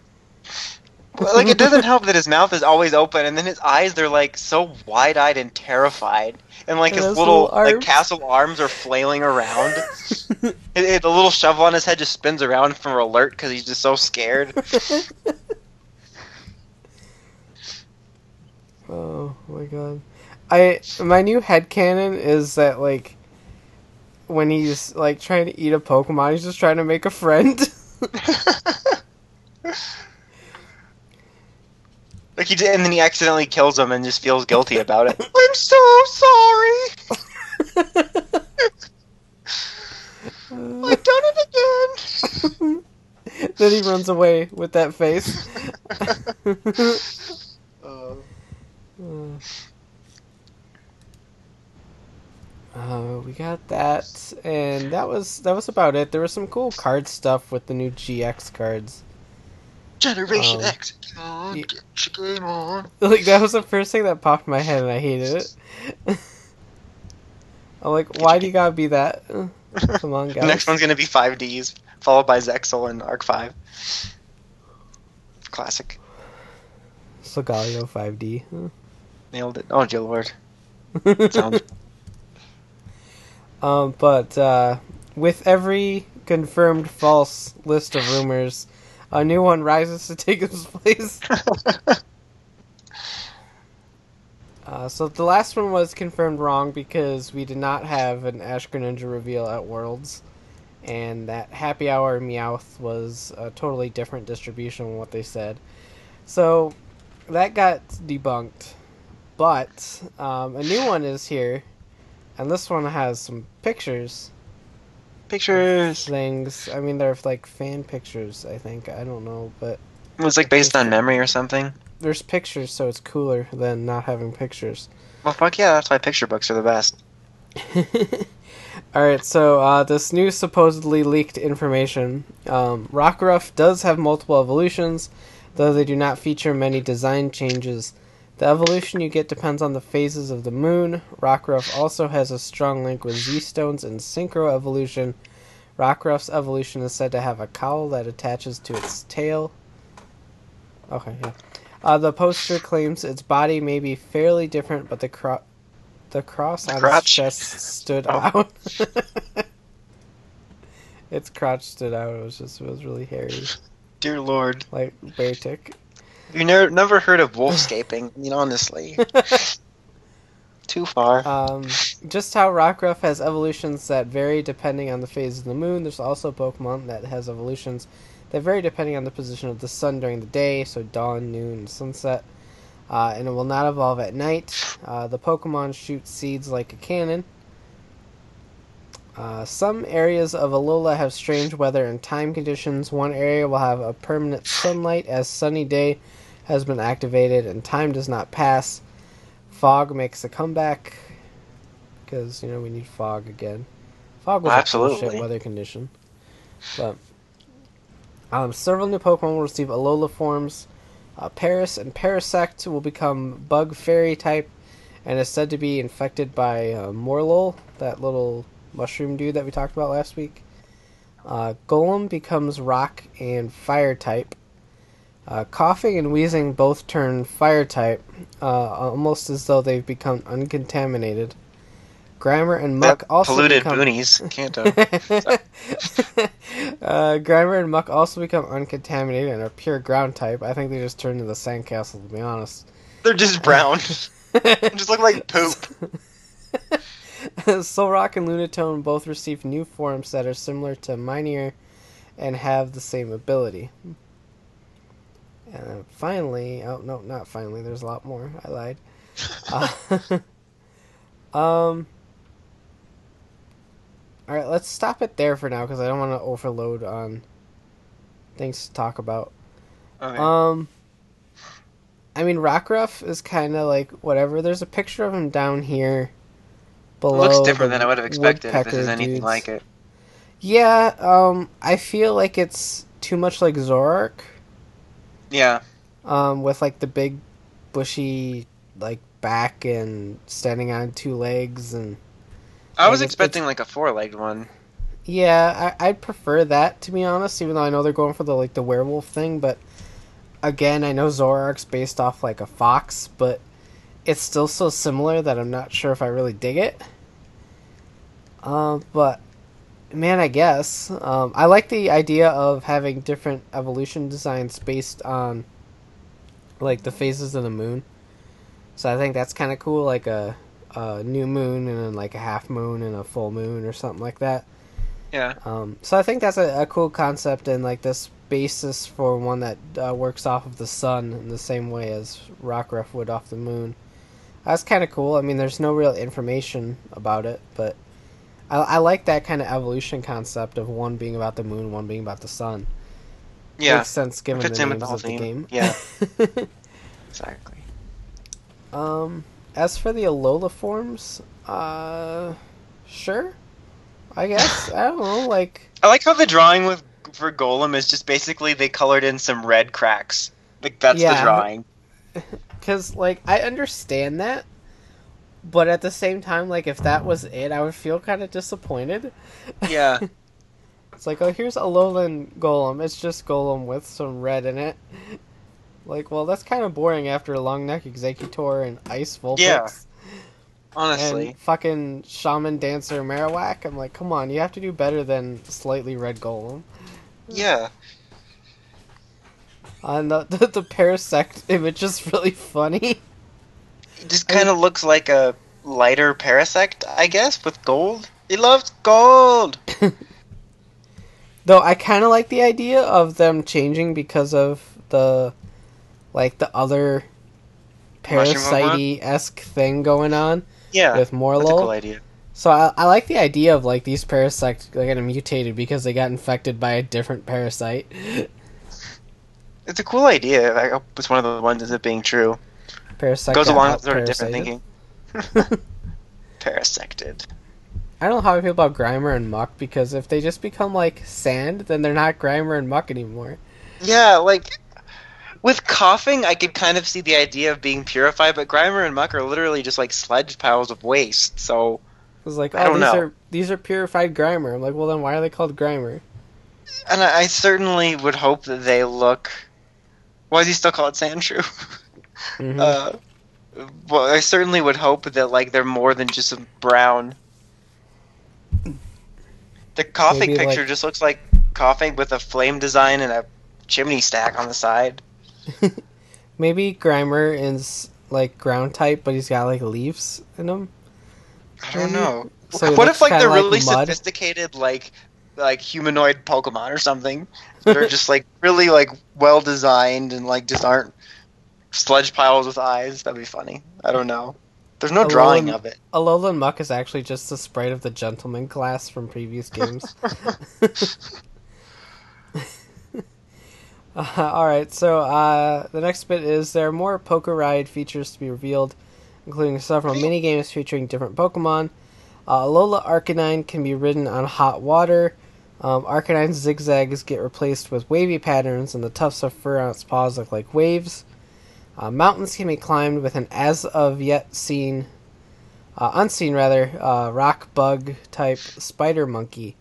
Well, like it doesn't help that his mouth is always open, and then his eyes they're like so wide-eyed and terrified, and like
And
his little,
little
like castle arms are flailing around. it, it- the little shovel on his head just spins around from alert because he's just so scared.
oh my god. I my new headcanon is that like when he's like trying to eat a Pokemon, he's just trying to make a friend.
like he did, and then he accidentally kills him and just feels guilty about it. I'm so sorry. I've done it again.
then he runs away with that face. Uh, we got that, and that was that was about it. There was some cool card stuff with the new GX cards.
Generation
Um,
X. Come
ye-
get your game on.
Like that was the first thing that popped in my head, and I hated it. I'm like, why do you gotta be that? Come on,
The
guys.
next one's gonna be 5Ds, followed by Zexal and Arc 5. Classic.
Solgaleo 5D.
Nailed it. Oh, dear lord. Sounds-
Um, but uh, with every confirmed false list of rumors, a new one rises to take its place. Uh, so the last one was confirmed wrong because we did not have an Ash Greninja reveal at Worlds, and that Happy Hour Meowth was a totally different distribution than what they said. So that got debunked, but um, a new one is here, and this one has some pictures,
Pictures.
things. I mean, they're like fan pictures. I think I don't know, but
It was like based on memory or something.
there's pictures, so it's cooler than not having pictures.
Well, fuck yeah, that's why picture books are the best.
Alright, so uh, this new supposedly leaked information. Um, Rockruff does have multiple evolutions, though they do not feature many design changes. The evolution you get depends on the phases of the moon. Rockruff also has a strong link with Z Stones and Synchro evolution. Rockruff's evolution is said to have a cowl that attaches to its tail. Okay, yeah. Uh, the poster claims its body may be fairly different, but the cro- the cross on
crotch?
its chest stood
Oh.
out. its crotch stood out. It was just it was really hairy,
Dear lord.
like bear tick.
You never never heard of wolfscaping? I mean, honestly. Too far.
Um, just how Rockruff has evolutions that vary depending on the phase of the moon, there's also Pokemon that has evolutions that vary depending on the position of the sun during the day, so dawn, noon, sunset. Uh, and it will not evolve at night. Uh, the Pokemon shoot seeds like a cannon. Uh, some areas of Alola have strange weather and time conditions. One area will have a permanent sunlight as sunny day has been activated and time does not pass. Fog makes a comeback because you know we need fog again. Fog was a
Absolutely.
bullshit weather condition, but um, several new Pokemon will receive Alola forms. Uh, Paras and Parasect will become Bug Fairy type, and is said to be infected by uh, Morelull, that little mushroom dude that we talked about last week. Uh, Golem becomes Rock and Fire type. Uh, Koffing and Weezing both turn Fire type, uh, almost as though they've become uncontaminated. Grimer and Muk
That
also
polluted
become...
boonies. Can't.
uh, Grimer and Muk also become uncontaminated and are pure ground type. I think they just turned into the Sandcastle, to be honest.
They're just brown. just look like poop.
Solrock and Lunatone both receive new forms that are similar to Minior and have the same ability. And then finally, oh no, not finally. There's a lot more. I lied. Uh, um. All right, let's stop it there for now because I don't want to overload on things to talk about.
Okay.
Um, I mean, Rockruff is kind of like whatever. There's a picture of him down here. Below
looks different than I would have expected if this is anything
dudes.
like it.
Yeah, um, I feel like it's too much like Zoroark,
Yeah.
um, with like the big, bushy like back and standing on two legs and
I was expecting like a four-legged one.
Yeah, I, I'd prefer that to be honest. Even though I know they're going for the like the werewolf thing, but again, I know Zoroark's based off like a fox, but it's still so similar that I'm not sure if I really dig it. Uh, but man, I guess um, I like the idea of having different evolution designs based on like the phases of the moon. So I think that's kind of cool, like a, a new moon and then like a half moon and a full moon or something like that.
Yeah.
Um, so I think that's a, a cool concept and like this basis for one that uh, works off of the sun in the same way as Rockruff would off the moon. That's kind of cool. I mean, there's no real information about it, but I, I like that kind of evolution concept of one being about the moon, one being about the sun.
Yeah.
Makes sense given the names
the
of the game.
Yeah. Exactly.
um, as for the Alola forms, uh, sure. I guess I don't know. Like,
I like how the drawing with for Golem is just basically they colored in some red cracks. Like that's
Yeah.
the drawing.
Because, like, I understand that, but at the same time, like, if that was it, I would feel kind of disappointed.
Yeah.
It's like, oh, here's a lowland Golem. It's just Golem with some red in it. Like, well, that's kind of boring after a long neck Exeggutor and Ice Vulpix.
Yeah. Honestly.
And fucking Shaman Dancer Marowak. I'm like, come on, you have to do better than slightly red Golem.
Yeah.
Uh, and the, the, the Parasect image is really funny.
It just kind of looks like a lighter Parasect, I guess, with gold. He loves gold.
Though I kind of like the idea of them changing because of the, like the other parasite esque thing going on
Yeah.
with
That's a
Morlo.
cool idea.
So I, I like the idea of like these parasites like, getting mutated because they got infected by a different parasite.
It's a cool idea. I hope it's one of the ones that's it being true.
Parasite
Goes along with sort of different thinking. Parasected.
I don't know how I feel about Grimer and Muk because if they just become like sand, then they're not Grimer and Muk anymore.
Yeah, like with Koffing, I could kind of see the idea of being purified, but Grimer and Muk are literally just like sledge piles of waste. So,
It's like,
I
oh,
don't
these
know.
are these are purified Grimer. I'm like, well, then why are they called Grimer?
and I, I certainly would hope that they look. Why is he still call it Sandshrew?
Mhm.
uh, well, I certainly would hope that like they're more than just a brown. The Koffing
Maybe,
picture
like-
just looks like Koffing with a flame design and a chimney stack on the side.
Maybe Grimer is like ground type, but he's got like leaves in him.
I don't know.
So
what if like they're
like
really
mud?
sophisticated, like like humanoid Pokemon or something They're just like really like well designed and like just aren't sludge piles with eyes? That'd be funny. I don't know. There's no
Alone-
drawing of it.
Alolan Muk is actually just the sprite of the gentleman class from previous games. Uh, Alright, so uh, the next bit is there are more Poké Ride features to be revealed, including several mini games featuring different Pokemon. Uh, Alola Arcanine can be ridden on hot water. Um, Arcanine's zigzags get replaced with wavy patterns, and the tufts of fur on its paws look like waves. Uh, mountains can be climbed with an as of yet seen, uh, unseen rather, uh, rock bug type spider monkey.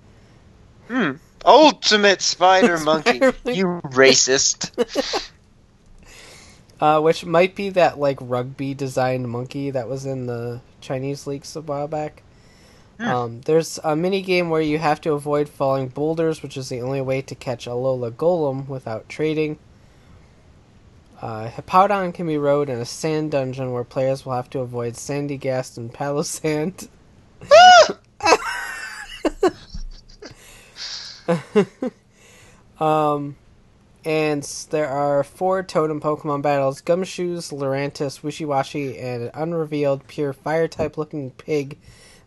Hmm. Ultimate Spider Monkey.
Spider monkey.
You racist.
Uh, which might be that like rugby designed monkey that was in the Chinese leaks a while back.
Hmm.
Um, there's a mini game where you have to avoid falling boulders, which is the only way to catch a Lola Golem without trading. Uh, Hippowdon can be rode in a sand dungeon where players will have to avoid Sandygast and Palossand. um, and there are four totem Pokemon battles Gumshoos, Lurantis, Wishiwashi, and an unrevealed pure fire type looking pig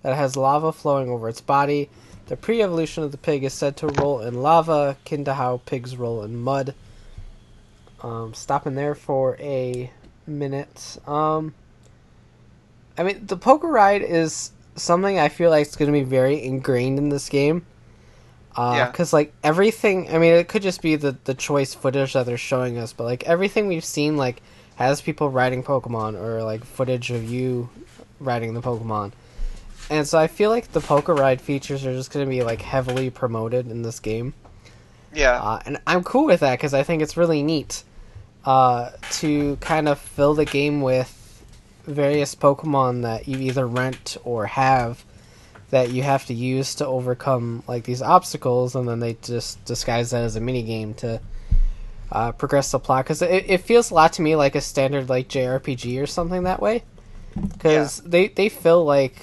that has lava flowing over its body. The pre-evolution of the pig is said to roll in lava, akin to how pigs roll in mud. Um, stopping there for a minute. Um, I mean, the Poké Ride is something I feel like it's going to be very ingrained in this game. Uh,
Yeah.
Because, like, everything, I mean, it could just be the, the choice footage that they're showing us, but, like, everything we've seen, like, has people riding Pokemon or, like, footage of you riding the Pokemon. And so I feel like the Poké Ride features are just going to be, like, heavily promoted in this game.
Yeah.
Uh, and I'm cool with that because I think it's really neat uh, to kind of fill the game with various Pokemon that you either rent or have that you have to use to overcome like these obstacles, and then they just disguise that as a mini game to uh, progress the plot. Because it, it feels a lot to me like a standard like JRPG or something that way. Because they they fill like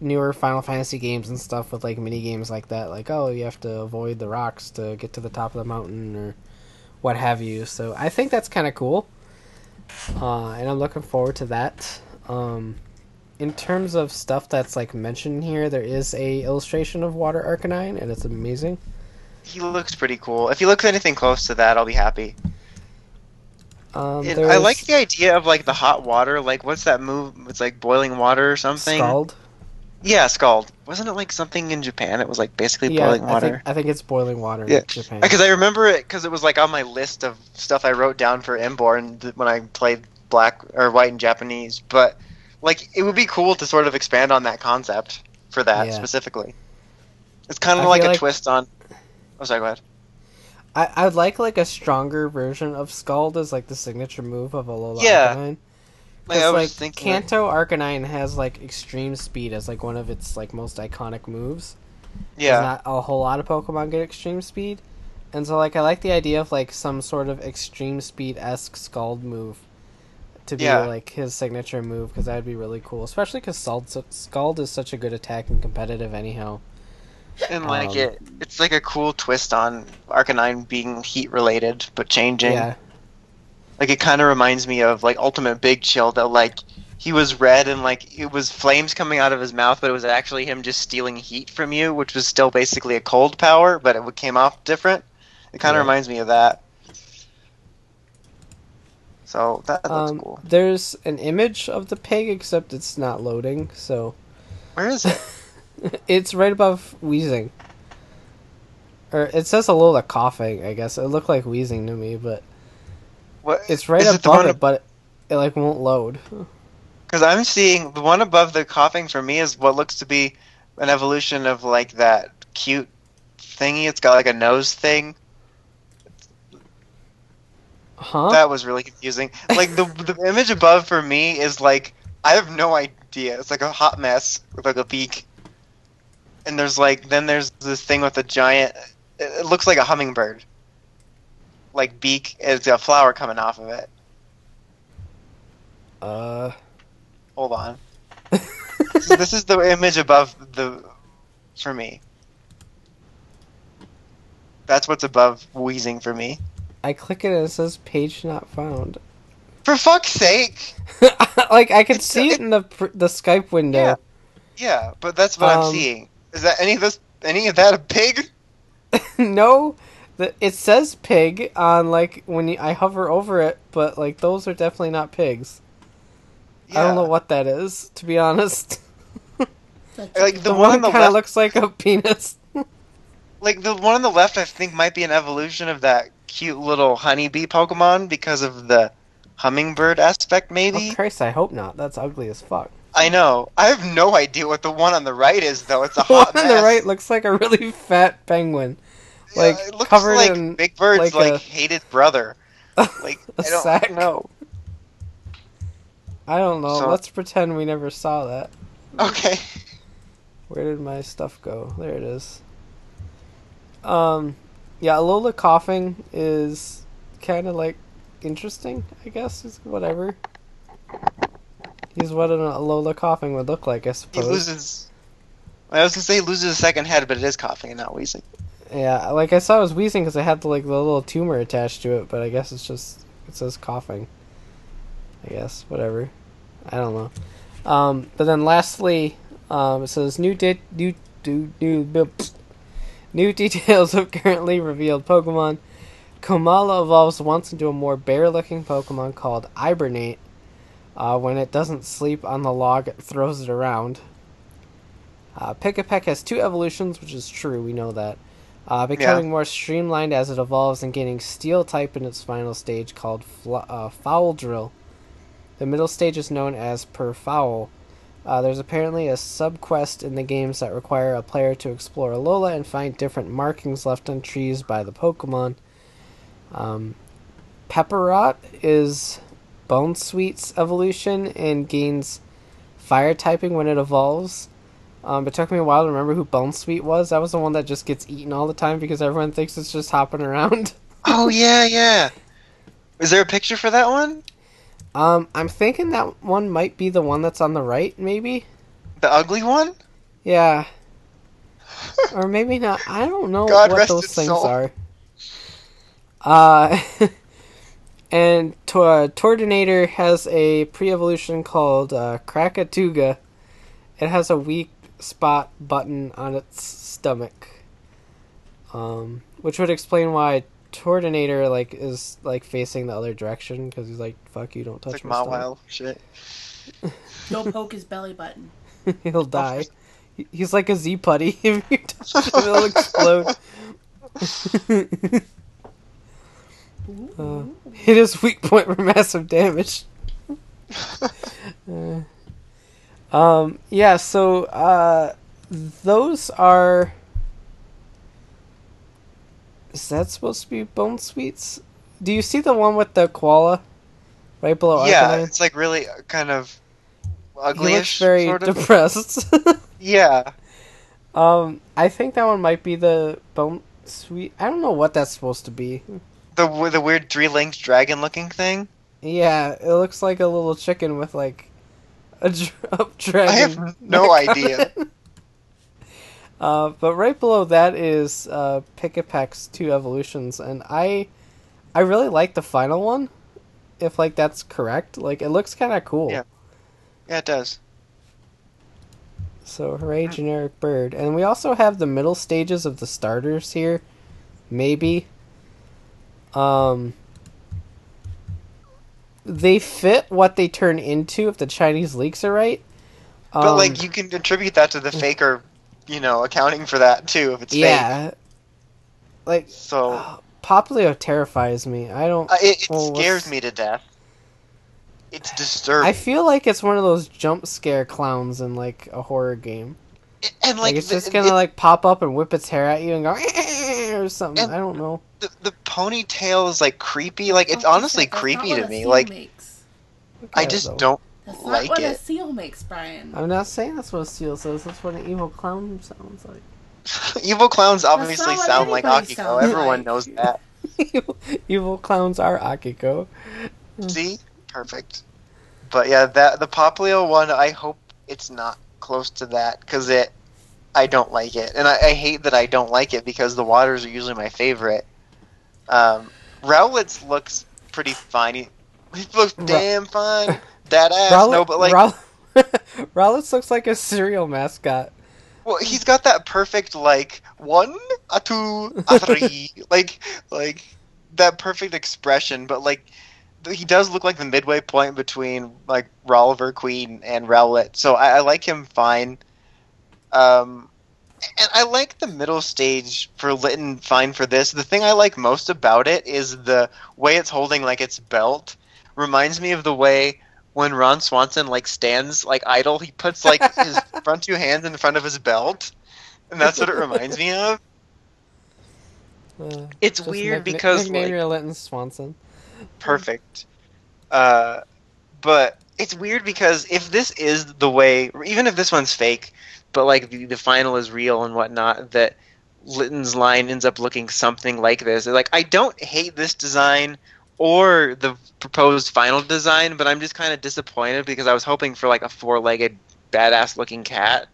newer Final Fantasy games and stuff with like mini games like that. Like oh, you have to avoid the rocks to get to the top of the mountain or what have you. So I think that's kind of cool, uh, and I'm looking forward to that. Um, in terms of stuff that's like mentioned here, there is a illustration of Water Arcanine, and it's amazing.
He looks pretty cool. If he looks anything close to that, I'll be happy.
Um,
I like the idea of like the hot water. Like, what's that move? It's like boiling water or something.
Scald.
Yeah, scald. Wasn't it like something in Japan? It was like basically
Yeah,
boiling
I
water.
think, I think it's boiling water
Yeah.
in Japan.
Because I remember it because it was like on my list of stuff I wrote down for Inborn when I played Black or White and Japanese. But like, it would be cool to sort of expand on that concept for that
Yeah.
specifically. It's kind of like
feel
a
like-
twist on. Oh, sorry. Go ahead.
I I would like like a stronger version of Scald as like the signature move of a Alola
Yeah.
Arcanine.
Like,
Because
was
like
thinking.
Kanto Arcanine has like extreme speed as like one of its like most iconic moves.
yeah.
Not a whole lot of Pokemon get extreme speed. And so like I like the idea of like some sort of extreme speed esque Scald move to be
Yeah.
like his signature move because that would be really cool. Especially because Scald is such a good attack and competitive anyhow.
And like
Um,
it, it's like a cool twist on Arcanine being heat related, but changing.
Yeah,
Like it kind of reminds me of like Ultimate Big Chill that like he was red and like it was flames coming out of his mouth, but it was actually him just stealing heat from you, which was still basically a cold power, but it came off different. It kind of
Yeah.
reminds me of that. So that looks
um,
cool.
there's an image of the pig except it's not loading. So
Where is it?
it's right above Weezing. Or it says Alola Koffing. I guess it looked like Weezing to me, but
What?
it's right
is it the
above
one
it, but it like won't load.
Because I'm seeing the one above the Koffing for me is what looks to be an evolution of like that cute thingy. It's got like a nose thing.
Huh?
That was really confusing. Like the the image above for me is like I have no idea. It's like a hot mess with like a beak. And there's like then there's this thing with a giant. It, it looks like a hummingbird. Like beak. It's a flower coming off of it.
Uh,
Hold on. So this is the image above the for me. That's what's above Weezing for me.
I click it and it says page not found.
For fuck's sake!
like I could see it in the the Skype window.
Yeah. Yeah, but that's what
Um,
I'm seeing. Is that any of this? Any of that a pig?
no, the, it says pig on like when you, I hover over it, but like those are definitely not pigs. I don't know what that is, to be honest.
Like the,
The,
one,
one,
on the
kind of
left,
looks like a penis.
like the one on the left, I think might be an evolution of that cute little honeybee Pokemon because of the hummingbird aspect, maybe.
Oh Christ, I hope not. That's ugly as fuck.
I know. I have no idea what the one on the right is, though. It's a
The one
hot
on the right looks like a really fat penguin.
Yeah,
like,
it looks
covered
like
in,
Big Bird's
like
like,
a-
hated brother. Like
a
I don't
sack.
know.
I don't know.
So-
Let's pretend we never saw that.
Okay.
Where did my stuff go? There it is. Um, yeah, Alola Koffing is kind of like interesting. I guess is whatever. He's what an Alola Koffing would look like, I suppose.
He loses. I was gonna say he loses a second head, but it is Koffing and not Weezing.
Yeah, like I saw it was Weezing because it had the, like the little tumor attached to it, but I guess it's just it says Koffing. I guess whatever. I don't know. Um, but then lastly, um, it says new date new new new New details of currently revealed Pokemon. Komala evolves once into a more bear-looking Pokemon called Hibernate. Uh, when it doesn't sleep on the log, it throws it around. Uh, Pikipek has two evolutions, which is true. We know that. Uh, becoming more streamlined as it evolves and gaining Steel type in its final stage called Fl- uh, Foul Drill. The middle stage is known as Perfoul. Uh, there's apparently a subquest in the games that require a player to explore Alola and find different markings left on trees by the Pokemon. Um, Pepperot is Bounsweet's evolution and gains fire typing when it evolves. Um, it took me a while to remember who Bounsweet was. That was the one that just gets eaten all the time because everyone thinks it's just hopping around.
Oh yeah, yeah. Is there a picture for that one?
Um, I'm thinking that one might be the one that's on the right, maybe.
The ugly one?
Yeah. or maybe not. I don't know
God
what those things
soul.
are. Uh, and to- uh, Turtonator has a pre-evolution called uh, Krakatuga. It has a weak spot button on its stomach, um, which would explain why Turtonator like is like facing the other direction because he's like, "Fuck you, don't touch
It's like
my
my
stomach."
shit.
Don't poke his belly button.
He'll die. He's like a Z putty. If you touch him, it'll explode. Uh, hit his weak point for massive damage. Uh, um. Yeah. So. Uh. Those are. Is that supposed to be Bounsweets? Do you see the one with the koala? Right below
yeah,
Arcanine?
it's like really uh, kind of
He looks
uglyish.
very
sort of.
depressed.
Yeah.
Um, I think that one might be the bone sweet. I don't know what that's supposed to be.
The the weird three linked dragon looking thing.
Yeah, it looks like a little chicken with like a, dr- dragon.
I have no idea.
Uh, but right below that is uh, Pikipek's two evolutions, and I, I really like the final one. If like that's correct, like it looks kind of cool.
Yeah. Yeah, it does.
So hooray, generic bird, and we also have the middle stages of the starters here, maybe. Um, they fit what they turn into if the Chinese leaks are right.
But
Um,
like you can attribute that to the faker, you know, accounting for that too if it's fake.
yeah, like
So
uh, Poplio terrifies me. I don't.
uh, it, it
well,
scares
what's-
me to death. It's disturbing.
I feel like it's one of those jump scare clowns in like a horror game.
and
Like,
like,
it's
the,
just gonna
it-
like pop up and whip its hair at you and go or something.
And-
I don't know.
the, the ponytail is like creepy. Like it's
Don't
honestly
that's
creepy
not
to
a
me.
seal
Like
makes.
I just
though.
don't.
That's
like
not what a seal makes, Brian.
I'm not saying that's what a seal says. That's what an evil clown sounds like.
Evil clowns obviously sound like Akiko.
sounds
Everyone
like.
knows that.
evil, evil clowns are Akiko.
See, perfect. But yeah, that the Poplio one. I hope it's not close to that because it. I don't like it, and I, I hate that I don't like it because the waters are usually my favorite. Um, looks pretty fine. He, he looks
Ra-
damn fine. That ass.
Rowlet,
no, but like,
Row- looks like a cereal mascot.
well, he's got that perfect like one, a two, a three, like like that perfect expression. But like, he does look like the midway point between like Rolliver Queen and Rowlet. So I, I like him fine. Um, and I like the middle stage for Litten fine for this. The thing I like most about it is the way it's holding like its belt. Reminds me of the way when Ron Swanson like stands like idle, he puts like his front two hands in front of his belt, and that's what it reminds me of.
Uh,
It's weird because
nickname
like,
your Litten Swanson.
perfect. Uh, but it's weird because if this is the way, even if this one's fake, but like the, the final is real and whatnot, that Litten's line ends up looking something like this. Like I don't hate this design or the proposed final design, but I'm just kind of disappointed because I was hoping for like a four-legged, badass-looking cat.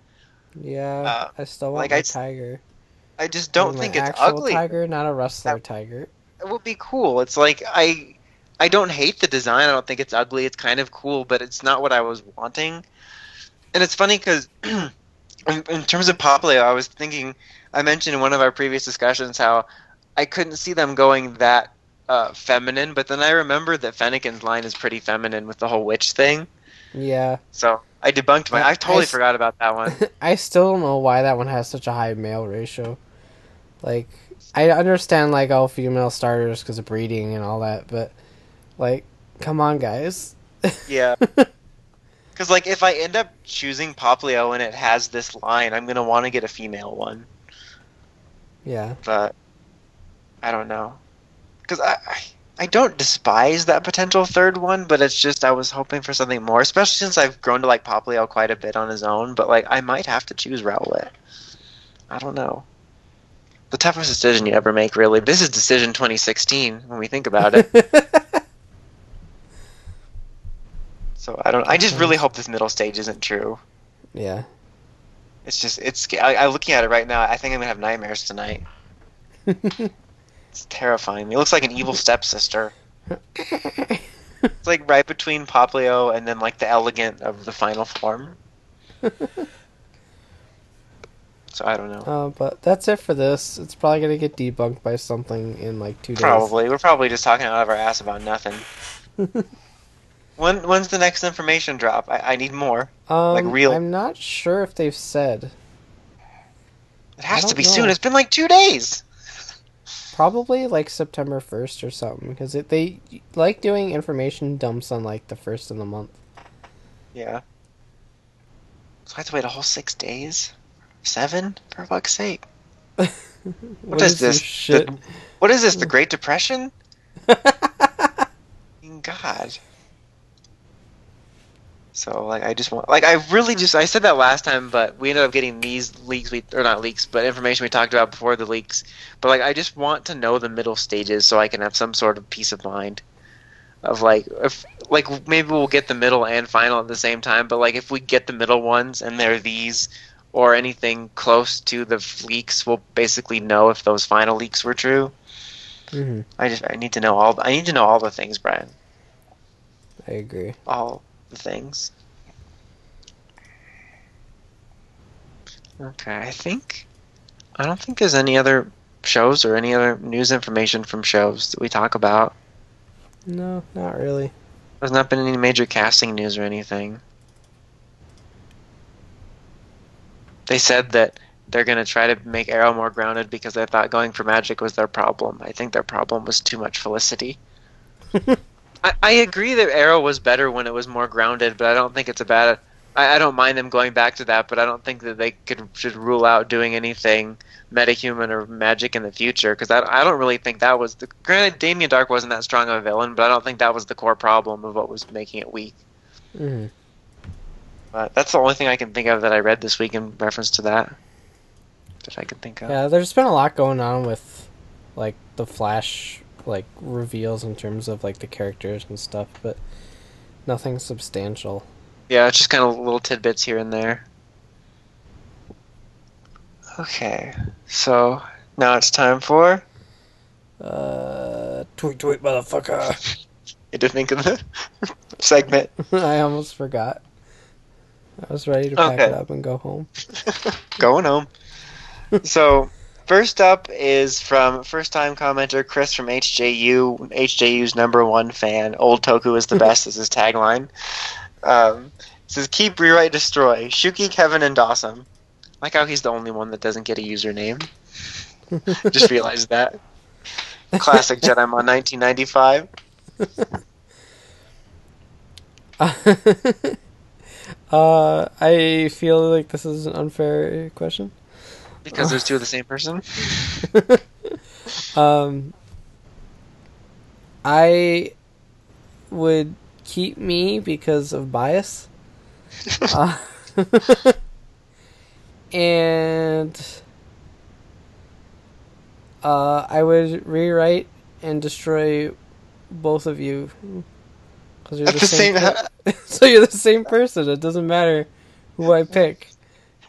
Yeah,
Uh,
I still want
like,
my
I-
tiger.
I just don't think it's
actual
ugly.
tiger, not a wrestler tiger.
it would be cool. It's like I I don't hate the design. I don't think it's ugly. It's kind of cool, but it's not what I was wanting. And it's funny because in, in terms of Poplio, I was thinking. I mentioned in one of our previous discussions how I couldn't see them going that uh, feminine, but then I remembered that Fennekin's line is pretty feminine with the whole witch thing.
Yeah,
So I debunked my.
I-
totally
I
forgot about that one.
I still don't know why that one has such a high male ratio. Like, I understand like all female starters because of breeding and all that, but like, come on, guys.
Yeah. Because like if I end up choosing Poplio and it has this line, I'm gonna want to get a female one.
yeah,
But I don't know. Because I, I I don't despise that potential third one, but it's just I was hoping for something more, especially since I've grown to like Poplio quite a bit on his own. But like I might have to choose Rowlet. I don't know. The toughest decision you ever make, really. This is decision 2016 when we think about it. so I don't. I just really hope this middle stage isn't true.
yeah.
It's just it's. I, I'm looking at it right now. I think I'm gonna have nightmares tonight. It's terrifying. It looks like an evil stepsister. It's like right between Poplio and then like the elegant of the final form. So I don't know.
Uh, but that's it for this. It's probably gonna get debunked by something in like two days.
Probably. We're probably just talking out of our ass about nothing. when when's the next information drop? I, I need more.
Um,
Like real-
I'm not sure if they've said.
It has to be
don't
soon. It's been like two days.
Probably like September first or something because they like doing information dumps on like the first of the month.
Yeah. So I have to wait a whole six days? Seven? For fuck's sake.
What
What is this?
Shit.
The- what is this? The Great Depression? God. So like I just want like I really just I said that last time, but we ended up getting these leaks we or not leaks, but information we talked about before the leaks. But like I just want to know the middle stages so I can have some sort of peace of mind. Of like if like maybe we'll get the middle and final at the same time, but like if we get the middle ones and they're these or anything close to the leaks, we'll basically know if those final leaks were true.
hmm
I just I need to know all I need to know all the things, Brian.
I agree.
All things. Okay, I think I don't think there's any other shows or any other news information from shows that we talk about.
No, not really.
There's not been any major casting news or anything. They said that they're going to try to make Arrow more grounded because they thought going for magic was their problem. I think their problem was too much Felicity. I, I agree that Arrow was better when it was more grounded, but I don't think it's a bad. I, I don't mind them going back to that, but I don't think that they could should rule out doing anything metahuman or magic in the future because I, I don't really think that was the. Granted, Damien Darhk wasn't that strong of a villain, but I don't think that was the core problem of what was making it weak.
hmm
But that's the only thing I can think of that I read this week in reference to that. That I can think of.
Yeah, there's been a lot going on with like the Flash like reveals in terms of like the characters and stuff, but nothing substantial.
Yeah, it's just kind of little tidbits here and there. Okay, so now it's time for
Uh, tweet tweet motherfucker.
you to think of the segment.
I almost forgot. I was ready to pack
Okay.
it up and go home.
Going home. so, first up is from first time commenter Chris from HJU, HJU's number one fan. Old Toku is the best, is his tagline. Um, it says, Keep, rewrite, destroy. Shuki, Kevin, and Dawson. Like how he's the only one that doesn't get a username. Just realized that. Classic Jedimon 1995.
uh, I feel like this is an unfair question.
Because there's two of the same person.
Um, I would keep me because of bias. uh, and uh, I would rewrite and destroy both of you. Because you're the,
the
same.
same-
so you're the same person. It doesn't matter who I pick.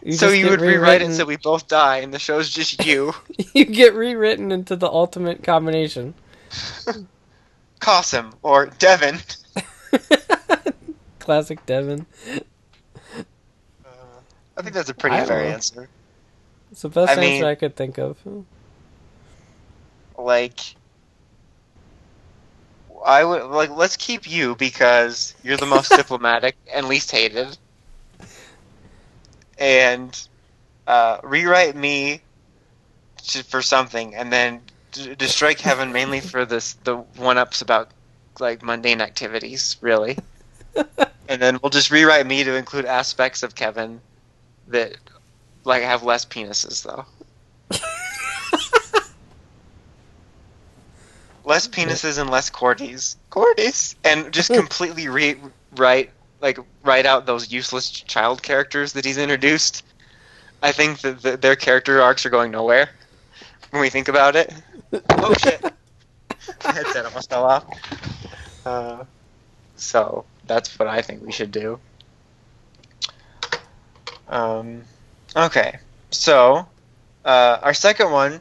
You
so you would rewrite it
rewritten-
so we both die, and the show's just you.
you get rewritten into the ultimate combination.
Cossum or Devin.
Classic Devin.
Uh, I think that's a pretty
I
fair
know.
answer.
It's the best
I mean-
answer I could think of.
Like, I would like let's keep you because you're the most diplomatic and least hated, and uh, rewrite me to, for something, and then d- destroy Kevin mainly for this the one ups about like mundane activities, really. and then we'll just rewrite me to include aspects of Kevin that like have less penises though. less penises and less cordies. Cordies, and just completely rewrite like write out those useless child characters that he's introduced. I think that the, their character arcs are going nowhere when we think about it. Oh shit! My headset almost fell off. Uh, so that's what I think we should do. Um, okay, so uh, our second one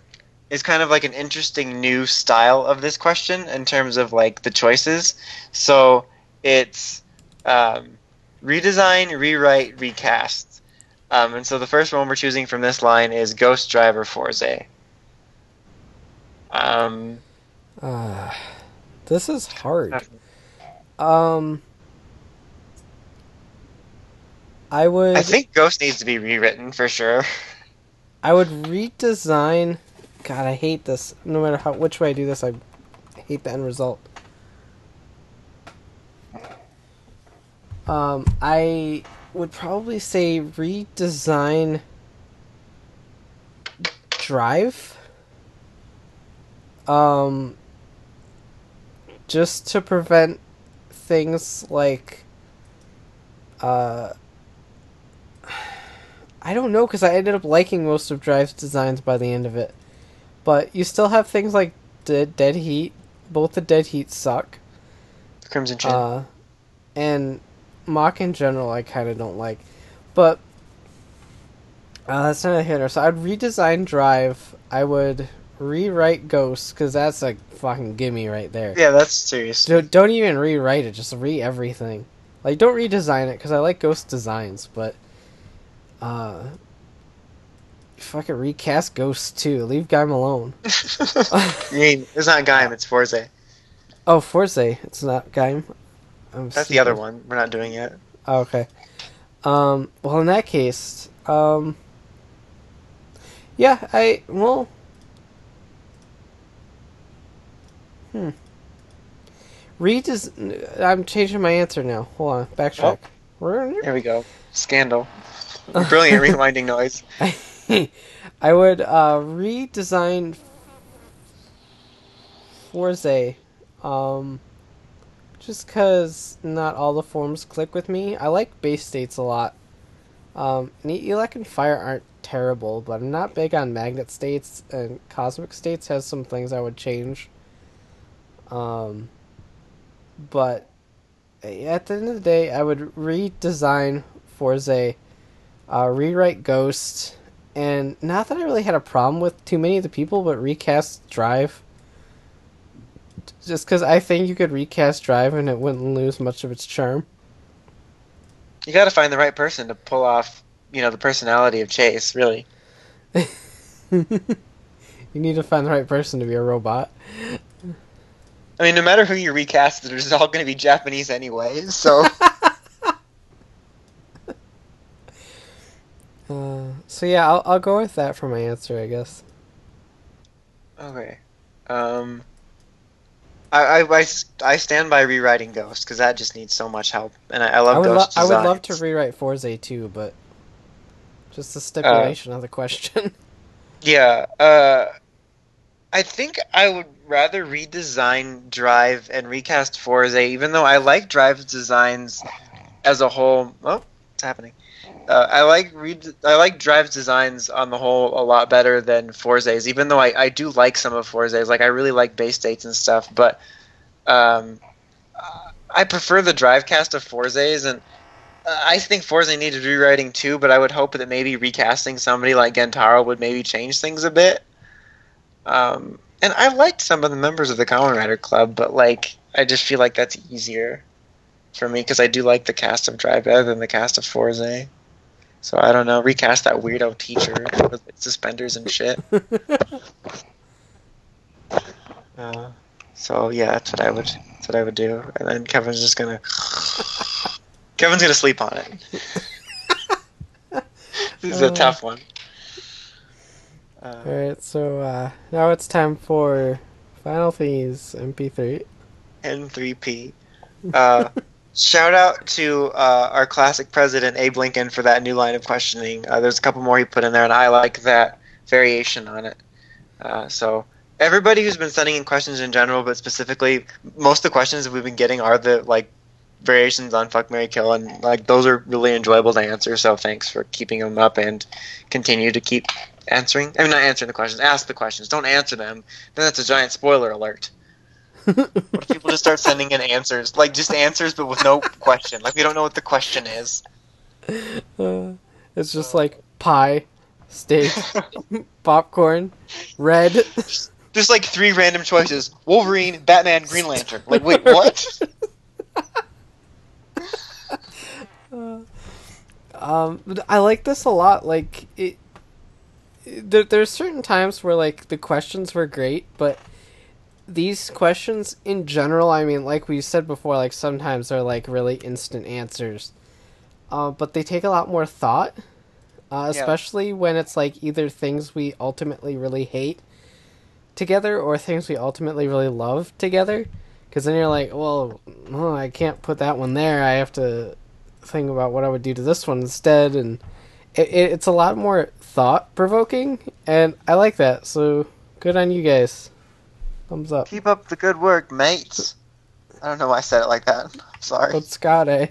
is kind of like an interesting new style of this question in terms of like the choices. So it's um, redesign, rewrite, recast. Um, and so the first one we're choosing from this line is Ghost Driver Fourze. Um,
Uh, this is hard. Um, I would.
I think Ghost needs to be rewritten for sure.
I would redesign. God, I hate this. No matter how which way I do this, I hate the end result. Um, I would probably say redesign Drive. Um, just to prevent things like uh I don't know because I ended up liking most of Drive's designs by the end of it. But you still have things like Dead, Dead Heat. Both the Dead Heat suck.
Crimson Chin.
Uh, and Mach in general, I kind of don't like. But uh, that's not a hitter. So I'd redesign Drive. I would rewrite Ghost because that's a fucking gimme right there.
yeah, that's serious.
Don't, don't even rewrite it. Just re everything. Like, don't redesign it because I like Ghost designs, but uh, fucking recast Ghost too. Leave Guy alone.
you mean it's not Gaim, it's Fourze.
Oh, Fourze. It's not Gaim. I'm
That's the other one. We're not doing it.
Oh, okay. Um. Well, in that case, um. Yeah, I well. Hmm. Redes. I'm changing my answer now. Hold on. Backtrack.
There we go. Scandal. Brilliant rewinding noise.
I would uh, redesign Fourze, um, just because not all the forms click with me. I like base states a lot. Um, Elec and Fire aren't terrible, but I'm not big on magnet states, and Cosmic states has some things I would change. Um, but at the end of the day, I would redesign Fourze, uh, rewrite Ghost, and not that I really had a problem with too many of the people, but recast Drive. Just because I think you could recast Drive and it wouldn't lose much of its charm.
You got to find the right person to pull off, you know, the personality of Chase. Really.
you need to find the right person to be a robot.
I mean, no matter who you recast, it's all going to be Japanese anyway. So
Uh, so yeah, I'll I'll go with that for my answer, I guess.
okay. Um, I, I, I, I stand by rewriting Ghost because that just needs so much help, and I, I love
I would lo-
Ghost
I would love to rewrite Fourze too, but just the stipulation of the question.
Yeah, uh, I think I would rather redesign Drive and recast Fourze, even though I like Drive's designs as a whole. Oh, it's happening? Uh, I like re- I like Drive's designs on the whole a lot better than Fourze's, even though I, I do like some of Fourze's. Like I really like base states and stuff, but um, I prefer the Drive cast of Fourze's and. Uh, I think Fourze needed rewriting too, but I would hope that maybe recasting somebody like Gentaro would maybe change things a bit. Um, and I liked some of the members of the Kamen Rider Club, but like I just feel like that's easier for me because I do like the cast of Drive better than the cast of Fourze. So I don't know. Recast that weirdo teacher with like, suspenders and shit. Uh, so yeah, that's what I would. That's what I would do. And then Kevin's just gonna. Kevin's gonna sleep on it. this is a tough one. Uh,
Alright, so uh, now it's time for Final Things MP3.
N3P. Uh, shout out to uh, our classic president, Abe Lincoln, for that new line of questioning. Uh, there's a couple more he put in there, and I like that variation on it. Uh, so, everybody who's been sending in questions in general, but specifically, most of the questions that we've been getting are the like variations on Fuck Mary Kill, and like those are really enjoyable to answer. So, thanks for keeping them up and continue to keep answering. I mean, not answering the questions, ask the questions. Don't answer them. Then that's a giant spoiler alert. What if people just start sending in answers? Like just answers but with no question. Like we don't know what the question is.
Uh, it's just like pie, steak, popcorn, red.
Just like three random choices. Wolverine, Batman, Green Lantern. Like wait, what?
Um, I like this a lot. Like it, it- there, there's certain times where like the questions were great, but these questions in general, I mean, like we said before, like sometimes they're like really instant answers. Uh, but they take a lot more thought, uh,
Yeah.
especially when it's like either things we ultimately really hate together or things we ultimately really love together. Because then you're like, well, oh, I can't put that one there. I have to think about what I would do to this one instead, and it, it, it's a lot more thought provoking, and I like that. So good on you guys. Thumbs up.
Keep up the good work, mates. I don't know why I said it like that. Sorry.
But Scott, eh?